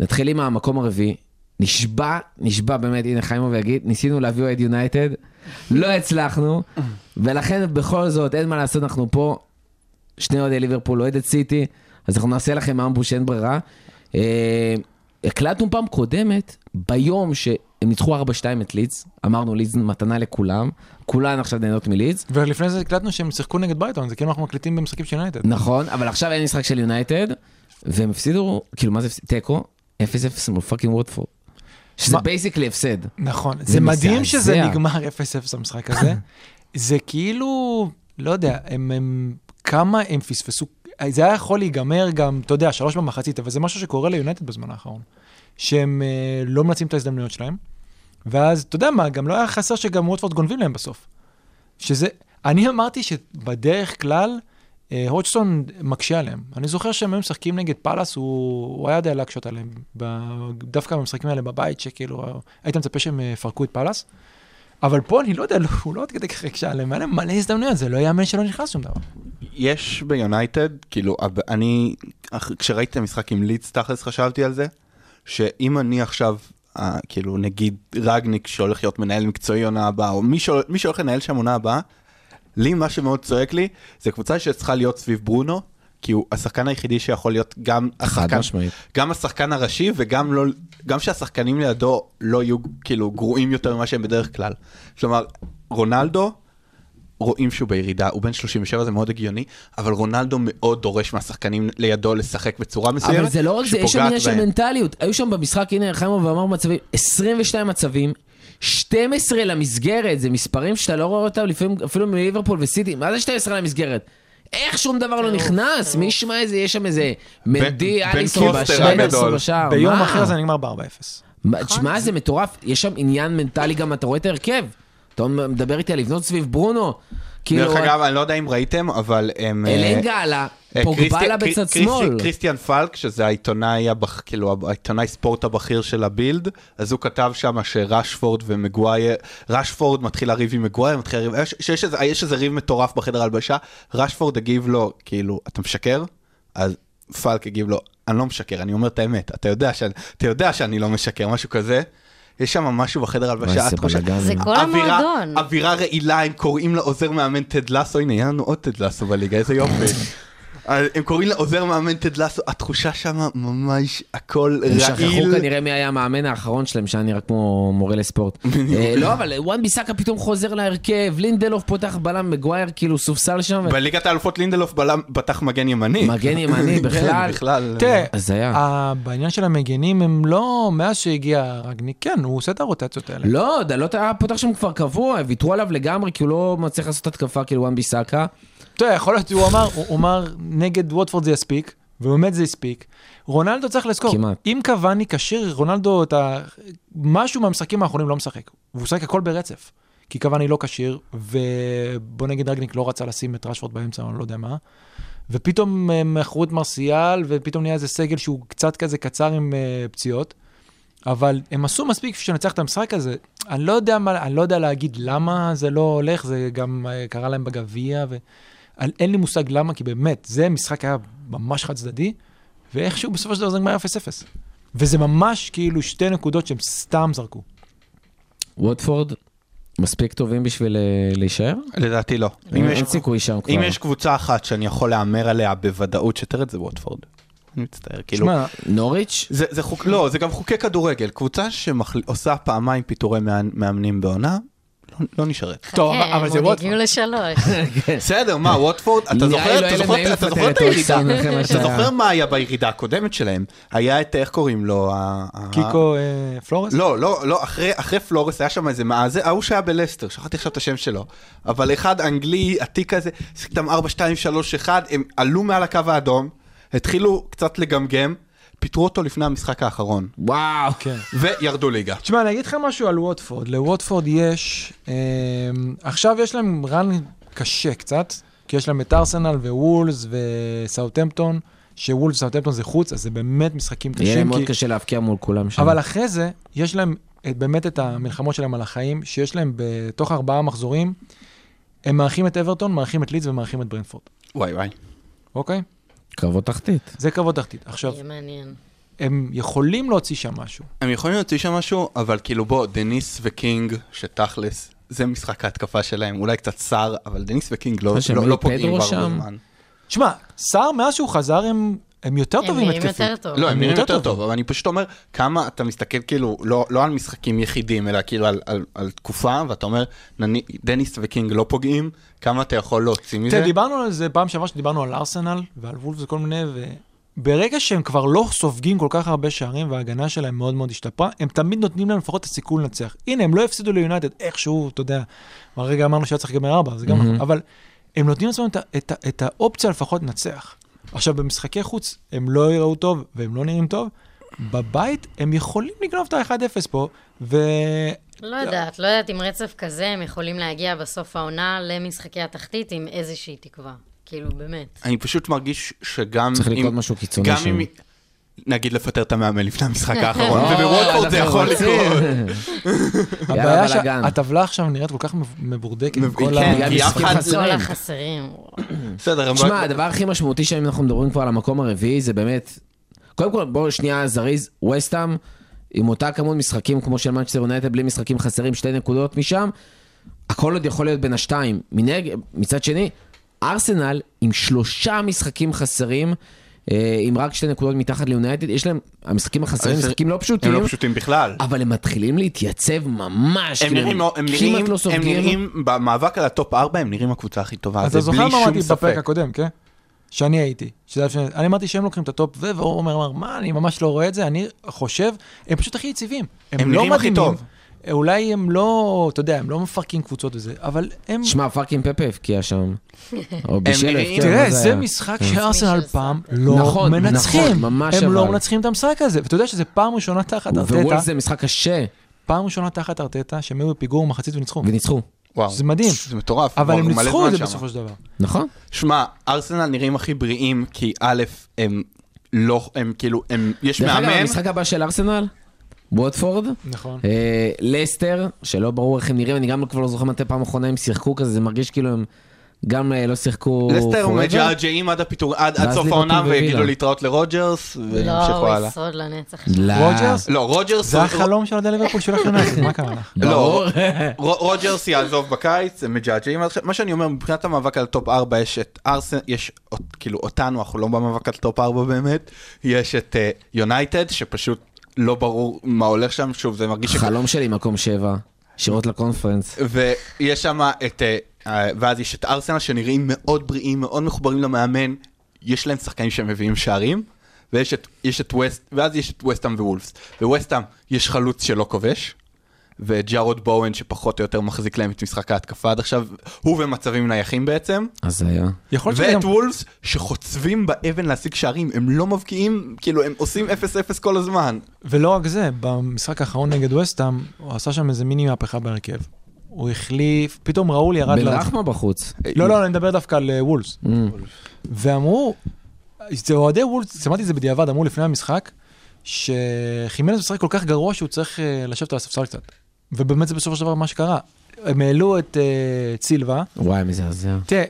B: נתחיל עם המקום הרביעי. נשבע, נשבע באמת, הנה חיימוב יגיד, ניסינו להביא אוהד יונייטד, לא הצלחנו, ולכן בכל זאת, אין מה לעשות, אנחנו פה, שני אוהדי ליברפול, אוהד את סיטי, אז אנחנו נעשה לכם אמבוש, אין ברירה. הקלטנו פעם קודמת, ביום שהם ניצחו 4-2 את לידס, אמרנו לידס מתנה לכולם, כולן עכשיו נהנות מלידס,
C: ולפני זה הקלטנו שהם שיחקו נגד ברייטון, זה כאילו אנחנו מקליטים במשחקים של יונייטד.
B: נכון, אבל עכשיו אין משחק של יונייטד, והם הפסידו, כאילו מה זה? תיקו, 0-0 מול fucking ווטפורד. שזה basically הפסד.
C: נכון,
B: זה
C: זה מדהים שזה. נגמר 0-0 המשחק הזה. זה כאילו, לא יודע, הם, הם, כמה הם פספסו, זה היה יכול להיגמר גם, אתה יודע, שלוש במחצית, אבל זה משהו שקורה ליונייטד בזמן האחרון. שהם אה, לא מנצלים את ההזדמנויות שלהם, ואז, אתה יודע מה, גם לא היה חסר שגם ווטפורד גונבים להם בסוף. שזה, אני אמרתי שבדרך כלל, אה, הודג'סון מקשה עליהם. אני זוכר שהם היו משחקים נגד פאלאס, הוא, הוא היה יודע להקשות עליהם. ב, דווקא במשחקים האלה בבית, שכאילו, היית מצפה שהם אה, יפרקו את פאלאס. אבל פה אני לא יודע, לא, הוא לא עד כדי כך היה להם מלא הזדמנויות, זה לא יאמן שלא נכנס שום דבר.
D: יש ביונייטד, כאילו, אני, כשראיתי את המשחק עם לידס, תכלס חשבתי על זה, שאם אני עכשיו, אה, כאילו, נגיד רגניק שהולך להיות מנהל מקצועי עונה הבאה, או מי שהולך לנהל שם עונה הבאה, לי מה שמאוד צועק לי, זה קבוצה שצריכה להיות סביב ברונו, כי הוא השחקן היחידי שיכול להיות גם השחקן,
B: משמעית.
D: גם השחקן הראשי וגם לא, גם שהשחקנים לידו לא יהיו כאילו גרועים יותר ממה שהם בדרך כלל. כלומר, רונלדו, רואים שהוא בירידה, הוא בן 37 זה מאוד הגיוני, אבל רונלדו מאוד דורש מהשחקנים לידו לשחק בצורה מסוימת,
B: אבל זה לא רק זה, יש שם עניין של. מנטליות. היו שם במשחק, הנה חיימוב ואמר מצבים, 22 מצבים, 12 למסגרת, זה מספרים שאתה לא רואה אותם לפעמים אפילו מליברפול וסיטי, מה זה 12 למסגרת? איך שום דבר לא נכנס? מי ישמע איזה, יש שם איזה מנדי, אליסון בשער,
C: ביום? אחר זה נגמר ב-4-0.
B: מה, תשמע, זה מטורף, יש שם עניין מנטלי גם, אתה רואה את ההרכב. אתה מדבר איתי על לבנות סביב ברונו. כאילו,
D: דרך אגב, אני לא יודע אם ראיתם, אבל הם... אה,
B: אלנגה עלה,
D: אה,
B: פוגבה
D: קריסטי-
B: לה בצד שמאל.
D: קריסטיאן פלק, שזה העיתונאי, כאילו, העיתונאי ספורט הבכיר של הבילד, אז הוא כתב שם שרשפורד ומגווייר, רשפורד מתחיל לריב עם מגווייר, מתחיל לריב, יש- שיש איזה- יש איזה ריב מטורף בחדר הלבשה, רשפורד הגיב לו, כאילו, אתה משקר? אז פלק הגיב לו, אני לא משקר, אני אומר את האמת, אתה יודע שאני, אתה יודע שאני לא משקר, משהו כזה. יש שם משהו בחדר הלבשה, את חושבת-.
E: זה כל המועדון.
D: אווירה רעילה, הם קוראים לעוזר מאמן טד לסו, הנה, היה לנו עוד טד לסו בליגה, איזה יופי. אז הם קוראים לעוזר מאמן טד לסו, התחושה שם ממש הכל
B: הם שכחו
D: רעיל.
B: כנראה מי היה המאמן האחרון שלהם, שהיה נראה כמו מורה לספורט. אה, לא, אבל וואן ביסאקה פתאום חוזר להרכב, לינדלוף פותח בלם, מגווייר כאילו סופסל שם,
D: בליגת האלופות לינדלוף בלם פתח מגן ימני.
B: מגן ימני
D: כן,
B: בכלל.
D: בכלל.
C: תראה, בעניין של המגנים הם לא, מאז שהגיע רגניק, כן, הוא עושה את הרוטציות האלה.
B: לא, דלות היה פותח שם כבר קבוע, ויתרו עליו לגמרי, כי הוא לא מצליח לעשות התקפה כאילו וואן ביסאקה.
C: אתה יודע, יכול להיות, הוא אמר, הוא אמר, נגד ווטפורד זה יספיק, ובאמת זה הספיק. רונלדו צריך לזכור,
B: כמעט.
C: אם קוואני כשיר, רונלדו, את ה... משהו מהמשחקים האחרונים לא משחק. והוא משחק הכל ברצף. כי קוואני לא כשיר, ובוא נגיד רגניק לא רצה לשים את רשפורד באמצע, אני לא יודע מה. ופתאום הם מכרו את מרסיאל, ופתאום נהיה איזה סגל שהוא קצת כזה קצר עם uh, פציעות. אבל הם עשו מספיק בשביל לנצח את המשחק הזה. אני לא יודע, מה, אני לא יודע להגיד למה זה לא הולך, זה גם אה, קרה להם בגביע, ו... אין לי מושג למה, כי באמת, זה משחק היה ממש חד צדדי, ואיכשהו בסופו של דבר זה נגמר 0-0. וזה ממש כאילו שתי נקודות שהם סתם זרקו.
B: ווטפורד מספיק טובים בשביל אה, להישאר?
D: לדעתי לא. אם יש-
B: אין סיכוי שם כבר.
D: אם יש קבוצה אחת שאני יכול להמר עליה בוודאות שתרד זה ווטפורד. אני מצטער, כאילו.
C: שמע,
B: נוריץ'?
D: זה, זה חוק, לא, זה גם חוקי כדורגל. קבוצה שעושה פעמיים פיטורי מאמנים בעונה, לא, נשארת.
C: טוב, אבל-
E: כן,
C: אבל זה
E: עוד
C: ווטפורד.
E: הגיעו לשלוש.
D: בסדר, מה, ווטפורד, אתה זוכר,
B: לא
D: זוכר,
B: את
D: הירידה? אתה. זוכר מה היה בירידה הקודמת שלהם? היה את, איך קוראים לו?
C: קיקו אה, פלורס?
D: לא, לא, לא, אחרי, אחרי פלורס היה שם איזה מה זה, ההוא שהיה בלסטר, שכחתי עכשיו את השם שלו. אבל אחד אנגלי עתיק כזה, שיחק איתם 4, 2, 3, 1, הם עלו מעל הקו האדום, התחילו קצת לגמגם, פיטרו אותו לפני המשחק האחרון,
B: וואו.
C: כן.
D: וירדו ליגה.
C: תשמע, אני אגיד לך משהו על ווטפורד. לווטפורד יש, אה, עכשיו יש להם רן קשה קצת, כי יש להם את ארסנל ווולס וסאוטמפטון, שוולס וסאוטמפטון זה חוץ, אז זה באמת משחקים
B: יהיה להם
C: קשים.
B: מאוד
C: כי...
B: קשה להבקיע מול כולם שם.
C: אבל אחרי זה, יש להם את, באמת את המלחמות שלהם על החיים, שיש להם בתוך ארבעה מחזורים, הם מארחים את אברטון, מארחים את לידס ומארחים את ברנפורד,
D: וואי וואי.
C: אוקיי?
B: קרבות תחתית.
C: זה קרבות תחתית. עכשיו,
E: יהיה מעניין.
C: הם יכולים להוציא שם משהו.
D: הם יכולים להוציא שם משהו, אבל כאילו בוא, דניס וקינג, שתכלס, זה משחק ההתקפה שלהם, אולי קצת סאר, אבל דניס וקינג לא, לא, לא פוגעים כבר? הרבה זמן.
C: שמע, סער, מאז שהוא חזר, הם, הם יותר
E: הם
C: טובים
E: נראים
C: התקפית.
E: יותר טוב.
D: לא, הם נראים יותר
C: יותר
D: טוב, אבל אני פשוט אומר, כמה אתה מסתכל כאילו, לא, לא על משחקים יחידים, אלא כאילו על, על, על תקופה, ואתה אומר, נני, דניס וקינג לא פוגעים, כמה אתה יכול להוציא מזה?
C: תראה, דיברנו על זה פעם שעברה שדיברנו על ארסנל ועל וולפס וכל מיני, וברגע שהם כבר לא סופגים כל כך הרבה שערים וההגנה שלהם מאוד מאוד השתפרה, הם תמיד נותנים להם לפחות את הסיכוי לנצח. הנה, הם לא הפסידו ליונייטד איכשהו, אתה יודע, הרגע אמרנו שהיה צריך לגמר ארבע, זה גם נכון, אבל הם נותנים לעצמם את, את, את האופציה לפחות לנצח. עכשיו, במשחקי חוץ הם לא יראו טוב והם לא נראים טוב, בבית הם יכולים לגנוב את ה-1-0 פה, ו...
E: לא יודעת, לא יודעת אם רצף כזה הם יכולים להגיע בסוף העונה למשחקי התחתית עם איזושהי תקווה. כאילו, באמת.
D: אני פשוט מרגיש שגם
B: צריך
D: אם...
B: לקרות משהו קיצוני שם.
D: נגיד לפטר את המאמן לפני המשחק האחרון,
B: או,
D: ובוולפורד זה יכול. לקרות.
C: הבעיה. שהטבלה עכשיו נראית כל כך מבורדקת עם
D: מב-
C: כל
D: כן. כי אף אחד...
B: חסרים.
E: כל החסרים.
D: בסדר,
B: תשמע, הדבר הכי משמעותי שאם אנחנו מדברים כבר על המקום הרביעי, זה באמת... קודם כל, בואו שנייה זריז, וסטאם, עם אותה כמות משחקים כמו של מנצ'סטר יונייטד, בלי משחקים חסרים, שתי נקודות משם, הכל עוד יכול להיות בין השתיים. מצד שני, ארסנל עם שלושה משחקים חסרים, אה, עם רק שתי נקודות מתחת ליונייטד, יש להם, המשחקים החסרים, משחקים לא
D: הם
B: פשוטים,
D: לא פשוטים בכלל.
B: אבל הם מתחילים להתייצב ממש,
D: הם
B: כאילו,
D: נראים, הם
B: כמעט
D: נראים,
B: לא
D: הם. נראים, במאבק על הטופ 4 הם נראים הקבוצה הכי טובה,
C: אתה
D: זה
C: זוכר
D: בלי
C: מה
D: שום
C: אמרתי בפרק
D: ספק.
C: הקודם, כן? שאני הייתי. שזה אני אמרתי שהם לוקחים את הטופ, ו- ועומר אמר, מה, אני ממש לא רואה את זה, אני חושב, הם פשוט הכי יציבים. הם,
D: הם
C: לא
D: נראים הכי. טוב.
C: אולי הם לא, אתה יודע, הם לא מפרקים קבוצות וזה, אבל הם...
B: שמע, fucking פפה הבקיע שם. או בישל הבקיע,
C: תראה,
B: מה
C: זה? משחק
B: כן.
C: שארסנל פעם. לא
B: נכון,
C: מנצחים.
B: נכון, ממש
C: הם לא. מנצחים את המשחק הזה. ואתה יודע שזה פעם ראשונה תחת ארטטה.
B: ווולס זה משחק קשה.
C: פעם ראשונה תחת ארטטה שהם היו בפיגור מחצית וניצחו.
B: וניצחו.
D: וואו.
C: זה מדהים.
D: זה מטורף.
C: אבל הם ניצחו את זה. בסופו של דבר.
B: נכון.
D: שמע, ארסנל נראים הכי בריאים, כי א', הם לא, הם כאילו, הם, יש
B: דרך אגב,
D: מאמן,
B: המשחק הבא של ארסנל, ווטפורד,
C: נכון.
B: אה, לסטר, שלא ברור איך הם נראים, אני גם כבר לא זוכר מתי פעם אחרונה הם שיחקו כזה, זה מרגיש כאילו הם גם אה, לא שיחקו
D: לסטר
B: forever.
D: מג'עג'עים עד הפיטור, עד עד
B: ואז
D: סוף
B: ליברפול
D: העונה
B: ווילה.
D: ויגידו להתראות לרוג'רס,
E: לא,
D: וימשיכו
E: הוא
D: הלאה.
E: ישרוד לנצח.
B: לא.
C: רוג'רס?
D: לא, רוג'רס,
C: זה החלום של אוהדי ליברפול שהוא הולך לנצח, מה קרה לך?
B: ברור.
D: לא, רוג'רס יעזוב בקיץ, הם מג'עג'עים. עד עכשיו. מה שאני אומר, מבחינת המאבק על טופ 4 יש את ארסן, יש אות- כאילו אותנו, אנחנו לא במאבק על טופ 4 באמת, יש את יונייטד, שפשוט לא ברור מה הולך שם, שוב, זה מרגיש...
B: חלום שלי מקום שבע, ישירות לקונפרנס.
D: ויש שם את, אה, אה, ואז יש את ארסנל שנראים מאוד בריאים, מאוד מחוברים למאמן, יש להם שחקנים שמביאים שערים, ויש את, יש את ווסט, ואז יש את וסטאם ווולפס. בווסטאם יש חלוץ שלא כובש, וג'ארוד בואן שפחות או יותר מחזיק להם את משחק ההתקפה עד עכשיו, הוא ומצבים נייחים בעצם,
B: אז היה.
C: יכול
D: ואת
C: גם...
D: וולפס שחוצבים באבן להשיג שערים, הם לא מבקיעים, כאילו הם עושים 0-0 כל הזמן.
C: ולא רק זה, במשחק האחרון נגד וסטאם, הוא עשה שם איזה מיני מהפכה בהרכב. הוא החליף, פתאום ראול ירד...
B: בן
C: לה-
B: רחמה בחוץ.
C: לא, לא, אני מדבר דווקא על אה, וולס.
B: Mm.
C: ואמרו, זה אוהדי וולס, שמעתי את זה בדיעבד, אמרו לפני המשחק, שחימנז משחק כל כך גרוע שהוא צריך אה, לשבת על הספסל קצת. ובאמת זה בסופו של דבר מה שקרה. הם העלו את אה, את סילבה,
B: וואי, מזעזע.
C: תראה,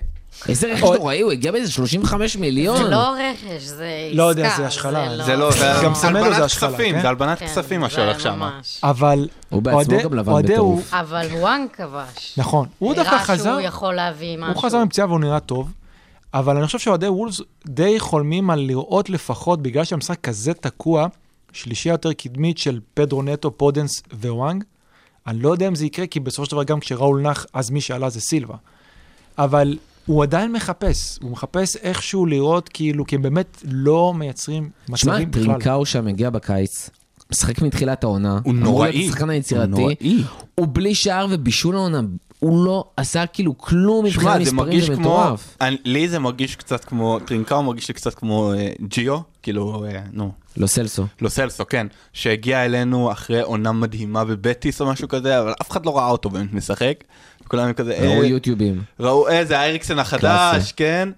B: איזה רכש נוראי, הוא הגיע באיזה 35 מיליון.
E: זה לא רכש, זה עסקה.
C: לא יודע, זה השחלה.
D: זה לא, זה
C: גם סמלו זה
D: הלבנת
C: השחלה,
D: כספים,
C: כן?
D: זה הלבנת
E: כן,
D: כספים מה שהולך שם.
C: אבל
B: הוא בעצמו גם לבן בטירוף.
E: אבל וואנג כבש.
C: נכון, הוא דווקא חזר,
E: הראה שהוא יכול להביא משהו.
C: הוא חזר מפציעה והוא נראה טוב, אבל אני חושב שאוהדי וולבס די חולמים על לראות לפחות, בגלל שהמשחק כזה תקוע, שלישייה יותר קדמית של פדרו נטו, פודנס ווואנג. אני לא יודע אם זה יקרה, כי בסופו של דבר גם כשראול נח, אז מי שעלה זה סילבה. אבל הוא עדיין מחפש, הוא מחפש איכשהו לראות כאילו, כי הם באמת לא מייצרים
B: שמע,
C: מצבים בכלל.
B: טרינקאו שם הגיע בקיץ, משחק מתחילת העונה.
D: הוא נוראי.
B: השחקן
D: הוא
B: היצירתי.
D: נוראי.
B: הוא בלי שער ובישול העונה. הוא לא עשה כאילו כלום מבחינת
D: שמע,
B: מספרים, זה מטורף.
D: לי זה מרגיש קצת כמו, טרינקאו מרגיש לי קצת כמו אה, ג'יו, כאילו, אה, נו,
B: לא סלסו.
D: לא סלסו, כן, שהגיע אלינו אחרי עונה מדהימה בבטיס או משהו כזה, אבל אף אחד לא ראה אותו באמת משחק. וכולם כזה,
B: ראו
D: אה,
B: יוטיובים.
D: ראו, אה, זה האריקסן החדש,
B: קלאסי.
D: כן.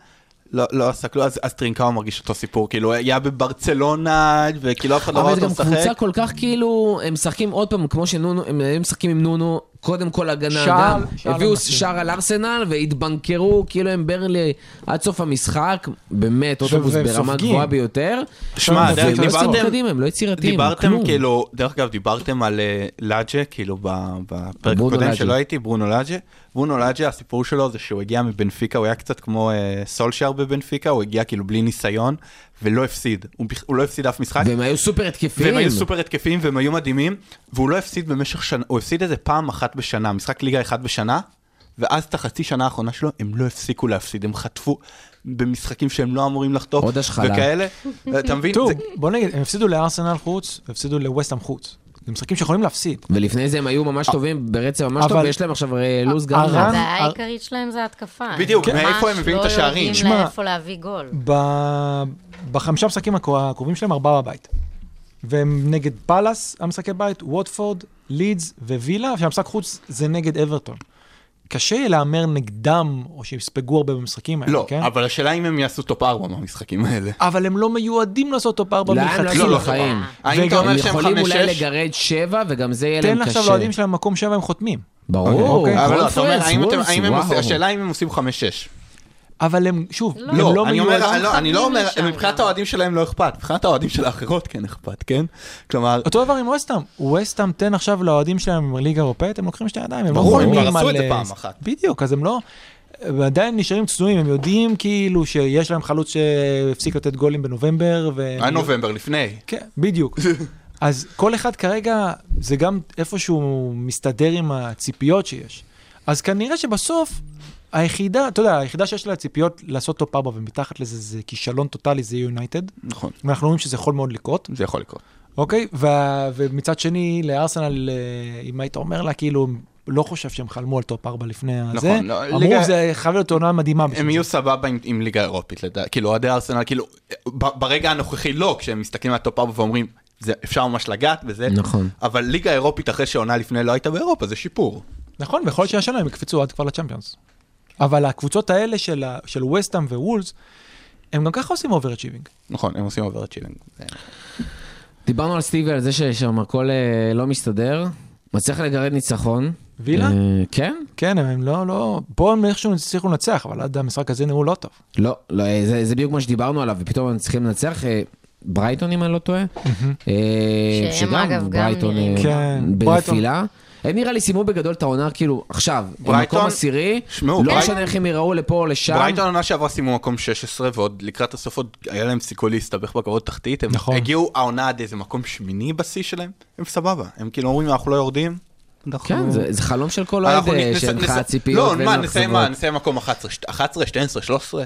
D: לא, לא עשה כלום, אז, אז טרינקאו מרגיש אותו סיפור, כאילו, היה בברצלונה, וכאילו אף אחד לא ראה
B: אבל זה
D: אותו
B: גם קבוצה
D: משחק.
B: כל כך כאילו, הם משחקים עוד פעם, כמו שנונו, הם היו משחקים עם נונו, קודם כל הגנה
C: שער-
B: גם.
C: שער
B: הביאו. שער על ארסנל והתבנקרו, כאילו הם ברלי עד סוף המשחק, באמת, אוטובוס ברמה
C: סופגים.
B: גבוהה ביותר.
D: שמע,
B: לא
D: דיברתם,
B: קדימה, הם לא יצירתיים,
D: דיברתם
B: כלום.
D: כאילו, דרך אגב, דיברתם על אה, לאג'ה, כאילו בפרק הקודם. שלא הייתי, ברונו לאג'ה. ברונו לאג'ה, הסיפור שלו זה שהוא הגיע מבנפיקה, הוא היה קצת כמו אה, סולשייר בבנפיקה, הוא הגיע כאילו בלי ניסיון, ולא הפסיד. הוא הוא לא הפסיד אף משחק.
B: והם היו סופר התקפיים.
D: והם היו סופר התקפיים והם היו מדהימים, והוא לא הפסיד במשך שנה, הוא הפסיד איזה פעם אחת בשנה, משחק ליגה אחד בשנה, ואז את החצי שנה האחרונה שלו, הם לא הפסיקו להפסיד, הם חטפו במשחקים שהם לא אמורים לחטוף,
B: עוד השחלה.
D: וכאלה, אתה מבין?
C: טוב,
D: זה-
C: בוא נגיד, הם הפסידו לארסנל חוץ, והפסידו לווסטהאם חוץ. זה משחקים שיכולים להפסיד.
B: ולפני זה הם היו ממש טובים, ברצף ממש טוב, ויש להם עכשיו אה, לו"ז גם.
C: הרן-
E: הבעיה העיקרית שלהם זה התקפה.
D: בדיוק,
E: הם
D: מאיפה הם
E: ממש
D: מביאים את השערים?
E: לא יודעים לאיפה להביא גול.
C: ב- בחמישה משחקים הקר- הקרובים שלהם, ארבעה בבית. והם נגד פאלאס, המשחקי בית, ווטפורד, לידס ווילה, והמשחק חוץ זה נגד אברטון. קשה יהיה להמר נגדם, או שיספגו הרבה במשחקים האלה,
D: לא,
C: כן?
D: אבל השאלה אם הם יעשו טופ 4 מהמשחקים האלה.
C: אבל הם לא מיועדים לעשות טופ ארבע
B: הם לא
C: מלכתחילה.
B: עשו
D: לא,
B: בחיים?
D: האם אתה אומר
B: הם
D: שהם
B: יכולים אולי
D: 5-6?
B: לגרד שבע, וגם זה יהיה
C: תן
B: להם
C: עכשיו
B: קשה.
C: לאוהדים שלהם מקום שבע, הם חותמים.
B: ברור,
C: אוקיי.
D: אבל לא, אתה אומר, הם. השאלה אם הם עושים 5-6.
C: אבל הם, שוב,
E: לא.
C: הם
D: לא,
C: לא
D: אני אומר,
C: מיועדים.
D: לא, אני לא אומר,
E: לשם
D: מבחינת
E: גם.
D: האוהדים שלהם לא אכפת, מבחינת האוהדים של האחרות כן אכפת, כן? כלומר,
C: אותו דבר עם ווסטהאם, ווסטהאם תן עכשיו לאוהדים שלהם בליגה אירופאית, הם לוקחים שתי ידיים, הם לא
D: ברור, הם כבר עשו. את זה פעם אחת.
C: בדיוק, אז הם לא... ועדיין נשארים צנועים, הם יודעים כאילו שיש להם חלוץ שהפסיק לתת גולים בנובמבר. ו...
D: היה נובמבר לפני.
C: כן, בדיוק. אז כל אחד כרגע, זה גם איפשהו מסתדר עם הציפיות שיש. אז כנראה שבסוף, היחידה, אתה יודע, היחידה שיש לה ציפיות לעשות טופ 4 ומתחת לזה זה כישלון טוטאלי, זה יונייטד.
D: נכון,
C: ואנחנו רואים שזה יכול מאוד לקרות.
D: זה יכול לקרות.
C: אוקיי? ו- ומצד שני, לארסנל, אה, אם היית אומר לה, כאילו, לא חושב שהם חלמו על טופ 4 לפני הזה,
D: נכון, לא,
C: אמרו,
D: ליגה-
C: זה חייב להיות עונה מדהימה. בשביל
D: הם
C: זה."
D: יהיו סבבה עם- עם ליגה אירופית, לדעתי. כאילו, אוהדי ארסנל, כאילו, ב- ברגע הנוכחי לא, כשהם מסתכלים על הטופ 4 ואומרים, זה, אפשר ממש לגעת בזה.
B: נכון.
D: אבל ליגה אירופית אחרי שעונה לפני לא הייתה באירופה, זה שיפור.
C: נכון, ויכול להיות שהשנה הם יקפצו עד כבר לצ'מפיונס. אבל הקבוצות האלה של, ה- של וסטאם ווולס, הם גם ככה עושים overachieving.
D: נכון, הם עושים overachieving.
B: דיברנו על סטיבי, על זה ששם הכל אה, לא מסתדר. מצליח לגרד ניצחון.
C: וילה?
B: אה, כן?
C: כן, הם לא, לא... פה הם איכשהו הצליחו לנצח, אבל עד המשחק הזה נראו לא טוב.
B: לא, לא, אה, זה, זה בדיוק מה שדיברנו עליו, ופתאום הם צריכים לנצח. ברייטון, אם אני לא טועה.
E: שהם, אגב, גם
B: ברייטון
C: כן,
B: בנפילה. הם נראה לי סיימו בגדול את העונה, כאילו, עכשיו, הם
D: ברייטון-
B: מקום עשירי, לא משנה איך הם יראו לפה או לשם.
D: ברייטון עונה שעברה סיימו מקום 16, ועוד לקראת הסוף עוד היה להם סיכוי להסתבך בקרבות תחתית. הם
C: נכון.
D: הגיעו העונה עד איזה מקום שמיני בשיא שלהם, הם סבבה. הם כאילו אומרים, אנחנו לא יורדים. אנחנו-
B: כן, זה, זה חלום של כל אוהד, אה, שאין לך
D: נס-
B: ציפיות
D: לא, מה, נסיים מקום 11, שת- 11, 12, 13?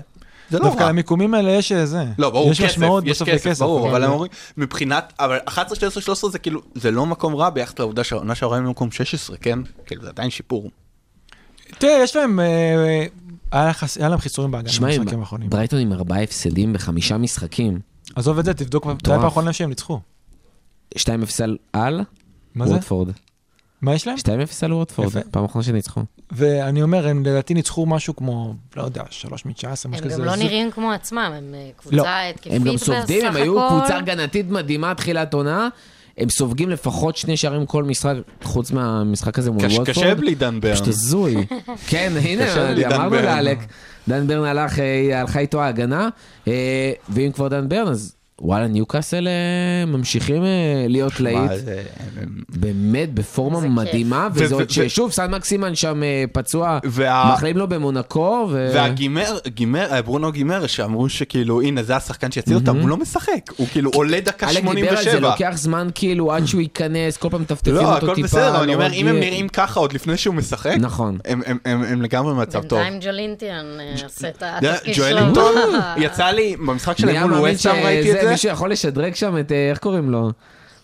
D: זה לא
C: דווקא
D: רע.
C: למיקומים האלה יש זה.
D: לא, ברור,
C: יש
D: כסף,
C: משמעות
D: יש
C: בסוף
D: כסף,
C: לכסף.
D: ברור, אבל. הם אומרים, מבחינת, אבל 11, 12, 13 זה כאילו, זה לא מקום רע ביחס לעובדה שהעונה שעברה הם במקום 16, כן? כאילו, זה עדיין שיפור.
C: תראה, יש להם... אה, היה להם חיסורים בהגנה
B: שמע,
C: במשחקים האחרונים.
B: ברייטון עם ארבעה הפסדים בחמישה משחקים.
C: עזוב את זה, תבדוק מתי פעם האחרונה שהם ניצחו.
B: 2-0 על- על
C: מה זה? מה יש להם?
B: 2-0 על ווטפורד,
C: יפה.
B: פעם אחרונה שניצחו.
C: ואני אומר, הם לדעתי ניצחו משהו כמו, לא יודע, 3 מ-19, משהו
E: הם
C: כזה.
E: גם לא
C: זה-
E: נראים כמו עצמם, הם אה,
C: לא.
E: קבוצה התקפית
B: הם גם
E: בסך
B: סופגים, הם היו
E: הכל.
B: קבוצה הגנתית מדהימה תחילת עונה. הם סופגים לפחות שני שערים כל משחק, חוץ מהמשחק הזה מול ווטפורד.
D: קשה בלי דן ברן.
B: פשוט הזוי. כן, הנה, אמרנו. לאלק, דן ברן הלך, אה, הלכה איתו ההגנה, אה, ואם כבר דן ברן, אז וואלה, ניוקאסל אה, ממשיכים אה, להיות להיט.
D: הם-
B: באמת בפורמה. מדהימה, וזה עוד ששוב, סן מקסימן שם אה, פצוע, מחלים לו במונקו.
D: והגימר, גימר, אה, ברונו גימר, שאמרו שכאילו, הנה, זה השחקן שיציל אותם, הוא לא משחק. הוא כאילו עולה דקה
B: אלק דיבר על זה,
D: 87.
B: לוקח זמן כאילו עד שהוא ייכנס, כל פעם מטפטפים
D: לא,
B: אותו
D: הכל
B: טיפה.
D: בסדר, אבל אני
B: לא
D: אומר, אם הם. נראים ככה עוד לפני שהוא משחק,
B: נכון.
D: הם- לגמרי במצב טוב.
E: בינתיים ג'ולינטיאן אה, עושה את התפקיד
D: ג'ואלינטון,
E: שלו.
D: יצא לי, במשחק שלהם מול ווסטהאם ראיתי את זה.
B: מישהו יכול לשדרג שם את, אה, איך קוראים לו?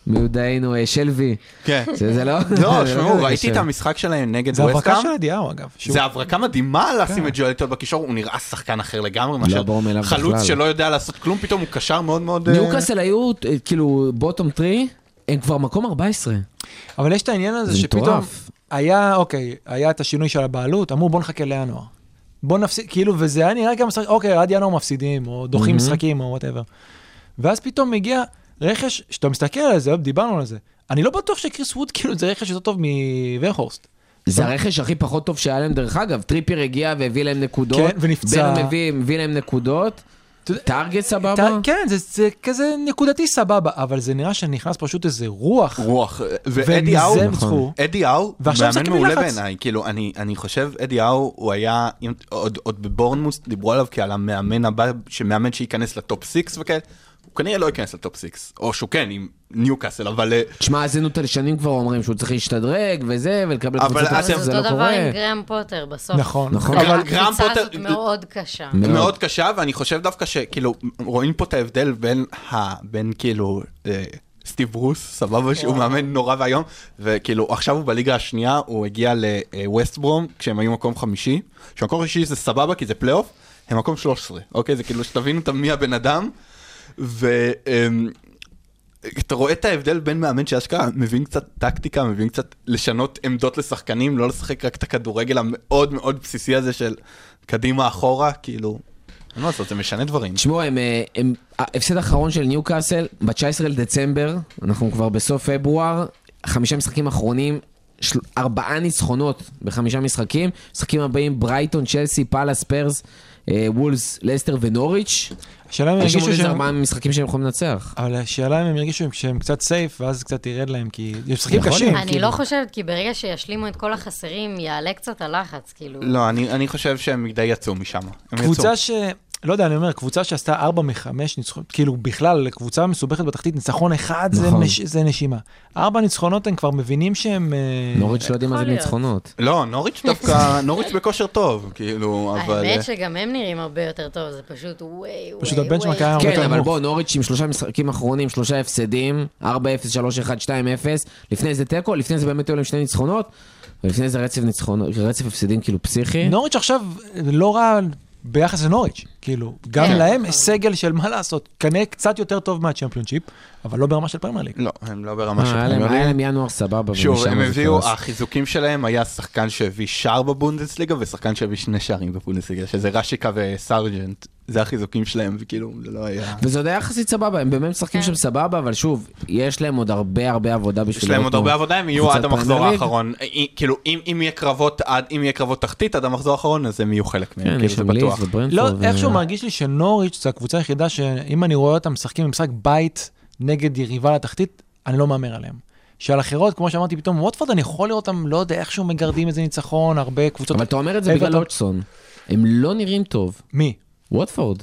B: מיודענו, אה, שלוי.
D: כן.
B: זה זה לא...
D: לא, שמעו, ראיתי. את המשחק שלהם נגד
C: זה הברקה
D: ווסטהאם.
C: של אדיהו, אגב. שהוא-
D: זה הברקה מדהימה לשים את ג'ואלינטון בקישור, הוא נראה שחקן אחר לגמרי, מאשר
B: ברור מאליו
D: חלוץ. שלא יודע לעשות כלום, פתאום הוא קשר מאוד מאוד... אה,
B: ניוקאסל היו כאילו בוטום טרי, הם כבר מקום 14.
C: אבל יש את העניין הזה
B: זה
C: שפתאום. היה, אוקיי, היה את השינוי של הבעלות, אמרו בוא נחכה לינואר. בוא נפסיד, כאילו, וזה היה נראה גם, משחק- אוקיי, עד ינואר מפסידים, או דוחים
B: מהמם.
C: משחקים, או whatever. ואז פתאום מגיע רכש, שאתה מסתכל על זה, דיברנו על זה, אני לא בטוח שקריס ווד, כאילו, זה רכש יותר טוב מוויגהורסט.
B: זה הרכש הכי פחות טוב שהיה להם, דרך אגב. טריפר הגיע והביא להם נקודות.
C: כן, ונפצע.
B: ברן מביא מביא להם נקודות. טארגט סבבה?
C: אתה- כן, זה, זה כזה נקודתי סבבה, אבל זה נראה שנכנס פשוט איזה רוח,
D: רוח, ואדי האו,
C: ניצחו.
D: אדי האו,
C: ועכשיו
D: מאמן מעולה. בעיניי, כאילו, אני, אני חושב, אדי האו, הוא היה, עוד, עוד בבורנמוס דיברו עליו כעל המאמן הבא, שמאמן שייכנס לטופ 6 וכאלה, הוא כנראה לא ייכנס לטופ 6, או שהוא כן, עם ניוקאסל, אבל... אה,
B: תשמע, האזינו שנים כבר אומרים שהוא צריך להשתדרג וזה, ולקבל
D: אבל
B: קבוצת
D: אתם-
B: אקסל,
E: זה
B: זה לא
E: אותו דבר
B: קורה.
E: עם גרם פוטר בסוף.
C: נכון,
B: נכון.
C: אבל
D: גרם- גרם
E: הקבוצה
D: פוטר-
E: הזאת מאוד קשה.
B: מאוד.
D: קשה, ואני חושב דווקא שכאילו, רואים פה את ההבדל בין, ה, בין כאילו, אה, סטיב ברוס, סבבה, שהוא מאמן נורא ואיום, וכאילו, עכשיו הוא בליגה השנייה, הוא הגיע לווסט ברום, כשהם היו מקום חמישי, שמקום חמישי זה סבבה, כי זה פלייאוף, הם מקום 13, אוקיי? זה כאילו, שתבינו את מי הבן אדם, ואתה רואה את ההבדל בין מאמן שאשכרה מבין קצת טקטיקה, מבין קצת לשנות עמדות לשחקנים, לא לשחק רק את הכדורגל המאוד מאוד בסיסי הזה של קדימה אחורה, כאילו, אין מה לעשות, זה משנה דברים.
B: תשמעו, אה, הם, ההפסד האחרון של ניוקאסל, ב-19 לדצמבר, אנחנו כבר בסוף פברואר, חמישה משחקים אחרונים, של, ארבעה ניצחונות בחמישה משחקים, משחקים הבאים ברייטון, צ'לסי, פאלאס, פרס, אה, וולס, לסטר ונוריץ'.
C: השאלה אם הם
B: יש
C: הרגישו
B: איזה
C: שהם...
B: ארבעה משחקים שהם יכולים לנצח.
C: אבל השאלה אם הם ירגישו שהם קצת safe, ואז קצת ירד להם, כי הם משחקים
B: יכול
C: קשים.
E: אני
C: כאילו.
E: לא חושבת, כי ברגע שישלימו את כל החסרים, יעלה קצת הלחץ, כאילו.
D: לא, אני, אני חושב שהם די יצאו משם.
C: קבוצה. ש... לא יודע, אני אומר, קבוצה שעשתה 4 מ-5 ניצחונות, כאילו בכלל, קבוצה מסובכת בתחתית, ניצחון אחד זה,
B: נכון.
C: נש... זה נשימה. ארבע ניצחונות הם כבר מבינים שהם... אה,
B: נוריץ' לא יודעים מה זה. ניצחונות.
D: לא, נוריץ' דווקא, נוריץ' בכושר טוב, כאילו, אבל...
E: האמת שגם הם נראים הרבה יותר טוב, זה פשוט ווי ווי
C: פשוט הבנצ'מרק
E: ווי.
C: היה הרבה
B: כן,
C: יותר
B: אבל
C: נמוך.
B: בוא, נוריץ' עם שלושה משחקים אחרונים, שלושה הפסדים, 4-0, 3-1, 2-0, לפני זה תיקו, לפני זה באמת היו להם שני ניצחונות, ולפני זה רצף ניצחונות, רצף הפסדים כאילו פסיכי.
C: נוריץ' עכשיו לא רע ביחס לנוריץ', כאילו, גם
E: כן.
C: להם יש סגל של מה לעשות, כנראה קצת יותר טוב מהצ'מפיונשיפ, אבל לא ברמה של פרמייר ליג.
D: לא, הם לא ברמה של
B: אה, היה
D: פרמייר
B: היה
D: ליג.
B: להם ינואר סבבה,
D: שוב, הם
B: זה
D: הביאו. החיזוקים שלהם היה שחקן שהביא שער בבונדסליגה ושחקן שהביא שני שערים בבונדסליגה, שזה רשיקה וסרג'נט. זה החיזוקים שלהם, וכאילו, זה לא היה...
B: וזה עוד היה יחסית סבבה, הם באמת משחקים
E: כן.
B: שם סבבה, אבל שוב, יש להם עוד הרבה הרבה עבודה בשביל...
D: יש להם עוד הרבה עבודה, הם יהיו עד המחזור. האחרון. אי- כאילו, אם יהיה קרבות עד, אם יהיה קרבות תחתית עד המחזור האחרון, אז הם יהיו חלק מהם,
B: כן,
D: כאילו, זה בטוח.
C: לא, איכשהו מרגיש לי שנוריץ' זו הקבוצה היחידה שאם אני רואה אותם משחקים במשחק בית נגד יריבה לתחתית, אני לא מהמר עליהם. שעל אחרות, כמו שאמרתי, פתאום ווטפורד, אני יכול לראות אותם, לא יודע, איכשהו מגרדים איזה ניצחון, הרבה קבוצות...
B: אבל אתה אומר את זה בגלל. הודגסון. הם לא נראים טוב.
C: מי?
B: ווטפורד.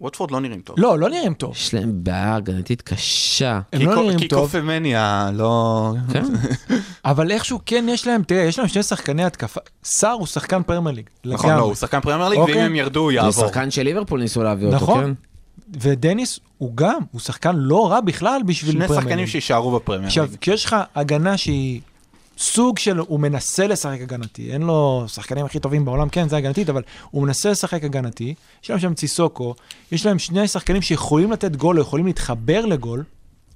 D: ווטפורד לא נראים טוב.
C: לא, לא נראים טוב.
B: יש להם בעיה הגנתית קשה.
C: הם לא נראים
D: כי
C: טוב,
D: קופמניה לא...
B: כן.
C: אבל איכשהו כן יש להם, תראה, יש להם שני שחקני התקפה. סער הוא שחקן פרמייר ליג.
D: נכון, לא, הוא שחקן פרמייר ליג, ואם
C: אוקיי.
D: הם ירדו, הוא
B: זה
D: יעבור.
B: שחקן של ליברפול ניסו להביא אותו,
C: נכון. ודניס הוא גם, הוא שחקן לא רע בכלל בשביל
D: שני
C: פרמייר
D: שחקנים
C: ליג.
D: שיישארו בפרמייר
C: עכשיו. כשיש לך הגנה שהיא סוג של, הוא מנסה לשחק הגנתי, אין לו שחקנים הכי טובים בעולם, כן, זה הגנתית, אבל הוא מנסה לשחק הגנתי, יש להם שם ציסוקו, יש להם שני שחקנים שיכולים לתת גול, או יכולים להתחבר לגול,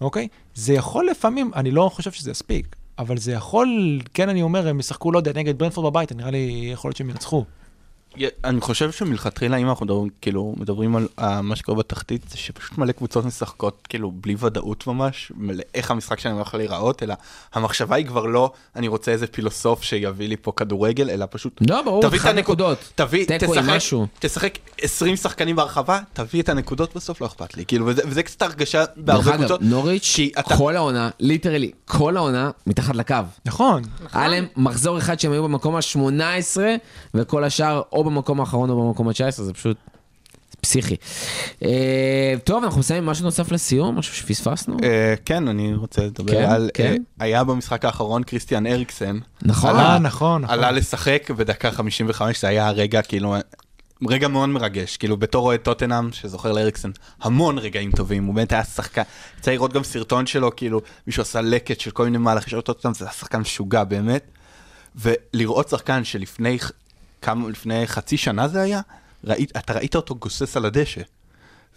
C: אוקיי? זה יכול לפעמים, אני לא חושב שזה יספיק, אבל זה יכול, כן, אני אומר, הם ישחקו, לא יודע, נגד ברנפורד בבית, נראה לי יכול להיות שהם ינצחו.
D: אני חושב שמלכתחילה, אם אנחנו מדברים, כאילו, מדברים על אה, מה שקורה בתחתית, זה שפשוט מלא קבוצות משחקות, כאילו, בלי ודאות ממש, מלא- איך המשחק שלהם יכול להיראות, אלא המחשבה היא כבר לא, אני רוצה איזה פילוסוף שיביא לי פה כדורגל, אלא פשוט,
B: לא, ברור,
D: תביא את
B: אחד
D: הנקוד-
B: נקודות.
D: תביא, תשחק,
B: משהו.
D: תשחק 20 שחקנים בהרחבה, תביא את הנקודות בסוף, לא אכפת לי. כאילו, וזה, וזה קצת הרגשה בהרבה קבוצות.
B: נוריץ',
D: אתה-
B: כל העונה, ליטרלי, כל העונה, מתחת לקו.
C: נכון.
B: היה להם מחזור אחד שהם היו במקום ה-18, וכל השאר או במקום האחרון או במקום ה-19, זה פשוט פסיכי. אה, טוב, אנחנו מסיימים משהו נוסף לסיום, משהו שפספסנו?
D: אה, כן, אני רוצה לדבר
B: כן,
D: על...
B: כן.
D: אה, היה במשחק האחרון קריסטיאן אריקסן.
B: נכון.
C: נכון, נכון.
D: עלה לשחק בדקה 55, זה היה הרגע, כאילו, רגע מאוד מרגש. כאילו, בתור אוהד טוטנאם, שזוכר לאריקסן, המון רגעים טובים, הוא באמת היה שחקן. צריך לראות גם סרטון שלו, כאילו, מישהו עשה לקט של כל מיני מהלכים של טוטנאם, זה היה שחקן משוגע באמת. ולראות שחקן שלפני כמה, לפני חצי שנה זה היה, ראית, אתה ראית אותו גוסס על הדשא.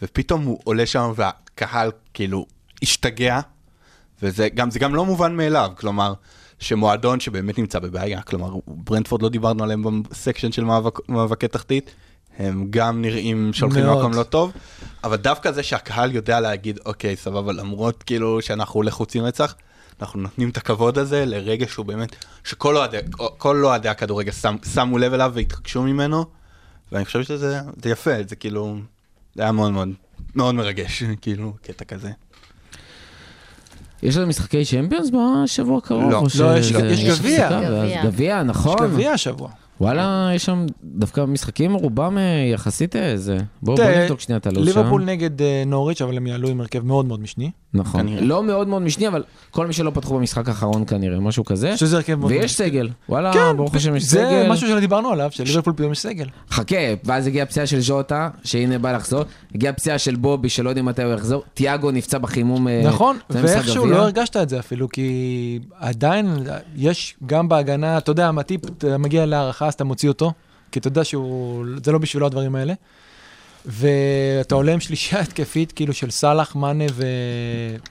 D: ופתאום הוא עולה שם והקהל כאילו השתגע, וזה גם, זה גם לא מובן מאליו, כלומר, שמועדון שבאמת נמצא בבעיה, כלומר, ברנדפורד לא דיברנו עליהם בסקשן של מאבק, מאבקי תחתית, הם גם נראים שהולכים. למקום לא טוב, אבל דווקא זה שהקהל יודע להגיד, אוקיי, סבבה, למרות כאילו שאנחנו לחוצים רצח, אנחנו נותנים את הכבוד הזה לרגע שהוא באמת, שכל אוהדי, אוהדי הכדורגל שם, שמו לב אליו והתרגשו ממנו, ואני חושב שזה זה יפה, זה כאילו, זה היה מאוד מאוד, מאוד מרגש, כאילו, קטע כזה.
B: יש לנו משחקי צ'מפיונס בשבוע הקרוב?
D: לא.
C: לא, יש- יש גביע.
E: גביע.
B: גביע,
C: יש
B: נכון.
C: גביע השבוע.
B: וואלה, יש שם דווקא משחקים, רובם אה, יחסית איזה. בואו בוא
C: תראה,
B: נבדוק שנייה את הלו"ז שם.
C: ליברפול נגד אה, נוריץ', אבל הם יעלו עם הרכב מאוד מאוד משני.
B: נכון.
D: כנראה.
B: לא מאוד מאוד משני, אבל כל מי שלא פתחו במשחק האחרון כנראה, משהו כזה.
C: שזה הרכב מאוד...
B: ויש סגל. וואלה,
C: כן,
B: ברוך השם יש
C: זה
B: סגל.
C: משהו שלא דיברנו עליו, שליברפול פתאום יש סגל.
B: חכה, ואז הגיעה פציעה של ז'וטה, שהנה בא לחזור. הגיעה פציעה של בובי, שלא יודעים מתי הוא יחזור. תיאגו נפצע בחימום. אה,
C: נכון,
B: זה
C: ואיכשהו. לא הרגשת את זה אפילו, כי עדיין יש גם בהגנה, אתה יודע, מטיפ, מגיע להערכה, אז אתה מוציא אותו, כי אתה יודע שהוא, זה לא בשבילו הדברים האלה. ואתה עולה עם שלישייה התקפית, כאילו של סאלח, מאנה ו...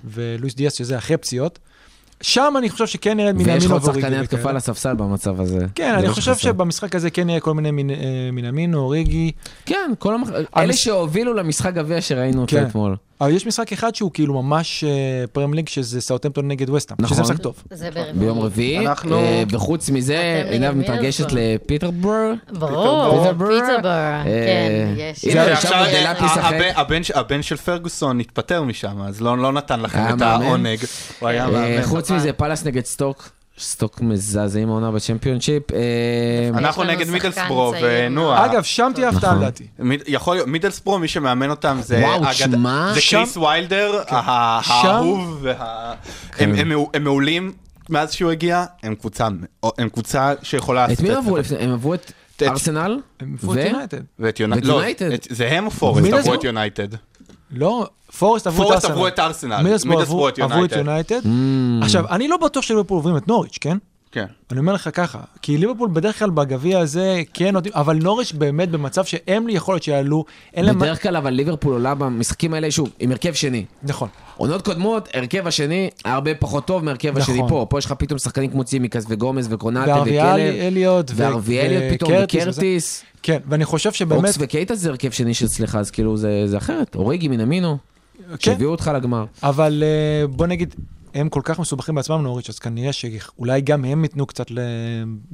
C: ולואיס דיאס, שזה אחרי פציעות. שם אני חושב שכן נרד מן
B: ויש עוד. שחקני. התקפה לספסל במצב הזה.
C: כן, אני
B: מה
C: חושב
B: שחסר.
C: שבמשחק הזה כן יהיה כל מיני מן- אה, אוריגי.
B: כן, כל המח... אלה שהובילו למשחק גביע שראינו אותו
C: כן.
B: אתמול.
C: אבל יש משחק אחד שהוא כאילו ממש אה, פרם ליג, שזה סאוטמפטון נגד וסטאם.
B: נכון.
C: שזה משחק טוב.
E: זה ברביעי.
B: ביום רביעי,
D: אנחנו-
B: אה, וחוץ מזה, עינב מתרגשת
E: אז?
B: לפיטרבורג.
E: ברור.
B: פיטרבורג, אה,
E: כן, יש.
D: אה, הבן- של פרגוסון התפטר משם, אז לא לא נתן לכם את? העונג. הוא היה
B: אה,
D: מאמן.
B: חוץ מזה, פאלאס נגד סטוק. סטוק מזעזעים העונה בצ'מפיונשיפ. אה,
D: אנחנו נגד מידלסברו
E: צעיר.
D: ונועה.
C: אגב, שם תהיה הפתעה
B: נכון.
C: לדעתי.
D: יכול להיות, מידלסברו, מי שמאמן אותם זה
B: וואו, תשמע.
D: זה קריס ויילדר,
C: שם-
D: האהוב, וה- הם- הם מעו- הם מעולים מאז שהוא הגיע, הם קבוצה הם קבוצה שיכולה
B: את מי
D: את
B: הם עברו? הם עברו את ארסנל?
C: הם עברו את יונייטד.
D: ואת יונייטד, לא,
B: יונייטד.
D: זה הם או פורסט? עברו את יונייטד.
C: לא, פורסט עברו את
D: פורסט
C: ארסנל.
D: עברו את ארסנל,
C: מידלסבורו עברו
D: את. יונייטד.
B: Mm.
C: עכשיו, אני לא בטוח שליברפול עוברים את נוריץ', כן?
D: כן.
C: אני אומר לך ככה, כי ליברפול בדרך כלל בגביע הזה כן נותנים, אבל נוריץ' באמת במצב שהם לי יכול להיות שיעלו, אין להם...
B: בדרך כלל אבל ליברפול עולה במשחקים האלה, שוב, עם הרכב שני.
C: נכון.
B: עונות קודמות, הרכב השני היה הרבה פחות טוב מהרכב
C: נכון.
B: השני פה. פה יש לך פתאום שחקנים כמו צימקס וגומז וקרונטה
C: וערביאל
B: וכלב.
C: אליוט, ו-
B: וערבי אליוט פתאום,
C: וקרטיס. כן, ואני חושב שבאמת...
B: אוקס וקייטה זה הרכב שני שאצלך, אז כאילו זה זה אחרת. אוריגי מנמינו,
C: כן,
B: שהביאו אותך לגמר.
C: אבל אה, בוא נגיד, הם כל כך מסובכים בעצמם נוריץ', אז כנראה שאולי גם הם ייתנו קצת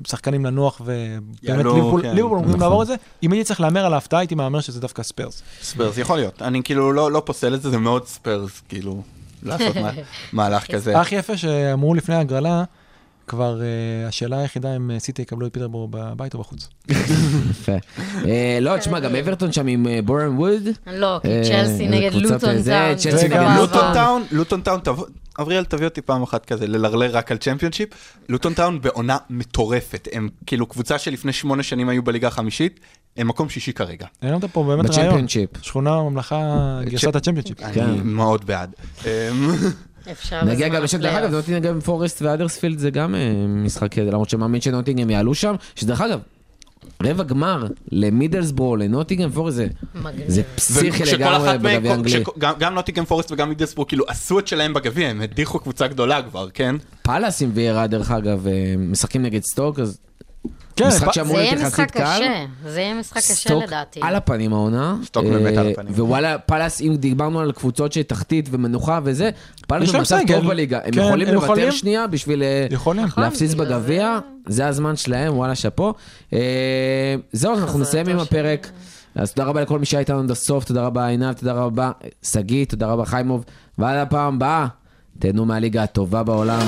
C: לשחקנים לנוח, ובאמת ליברפול
D: כן.
C: ליברפול אמורים
B: נכון.
C: לעבור את זה. אם הייתי צריך להמר על ההפתעה, הייתי מהמר שזה דווקא ספיירס.
D: ספיירס, יכול להיות. אני כאילו לא לא פוסל את זה, זה מאוד ספיירס, כאילו, לעשות מה- מהלך כזה.
C: הכי יפה שאמרו לפני ההגרלה, כבר אה, השאלה היחידה אם אה, סיטי יקבלו את פיטרבורו בבית או בחוץ.
B: יפה. אה, לא, תשמע, גם אברטון שם עם בורן ווד.
E: לא, כי צ'לסי נגד לוטון טאון.
D: לוטון. טאון, לוטון טאון, תבוא- אבריאל תביא אותי פעם אחת כזה ללרלר רק על צ'מפיונשיפ. לוטון טאון בעונה מטורפת, הם כאילו קבוצה שלפני שמונה שנים היו בליגה החמישית, הם מקום שישי כרגע.
C: העלית פה באמת רעיון. שכונה ממלכה גרסת הצ'מפיונשיפ.
B: כן.
D: אני מאוד בעד. אמ,
E: אפשר
B: נגיע גם לשם, דרך. אגב, נוטינגהם פורסט והאדרספילד זה גם אה, משחק, למרות שמאמין שנוטינגהם יעלו שם, שדרך אגב, רבע גמר למידלסברו, לנוטינגהם פורסט, זה-. זה פסיכי לגמרי בגביע האנגלי.
D: גם- גם נוטינגהם פורסט וגם מידלסברו כאילו עשו את שלהם בגביע, הם הדיחו קבוצה גדולה כבר, כן?
B: פאלאס עם ויירה, דרך אגב, אה, משחקים נגד סטוק, אז
C: כן,
B: משחק שאמור
E: זה
B: להיות
E: יהיה
B: יחסית
E: משחק
B: קל.
E: קשה, זה יהיה משחק קשה
B: סטוק
E: לדעתי.
B: על הפנים העונה.
D: סטוק באמת
B: אה,
D: על הפנים.
B: ווואלה, פאלאס, אם דיברנו על קבוצות שתחתית ומנוחה וזה, פאלאס במצב. טוב בליגה. הם
C: כן,
B: יכולים לוותר. שנייה בשביל אה,
C: יכולים.
E: נכון.
B: להפסיד
E: בגלל
B: בגביע, זה הזמן שלהם, וואלה, שאפו. אה, זהו, אנחנו נסיים עם הפרק. אז תודה רבה לכל מי שהיה איתנו עד הסוף, תודה רבה עינב, תודה רבה שגיא, תודה רבה חיימוב, ועד הפעם הבאה, תהנו מהליגה הטובה בעולם.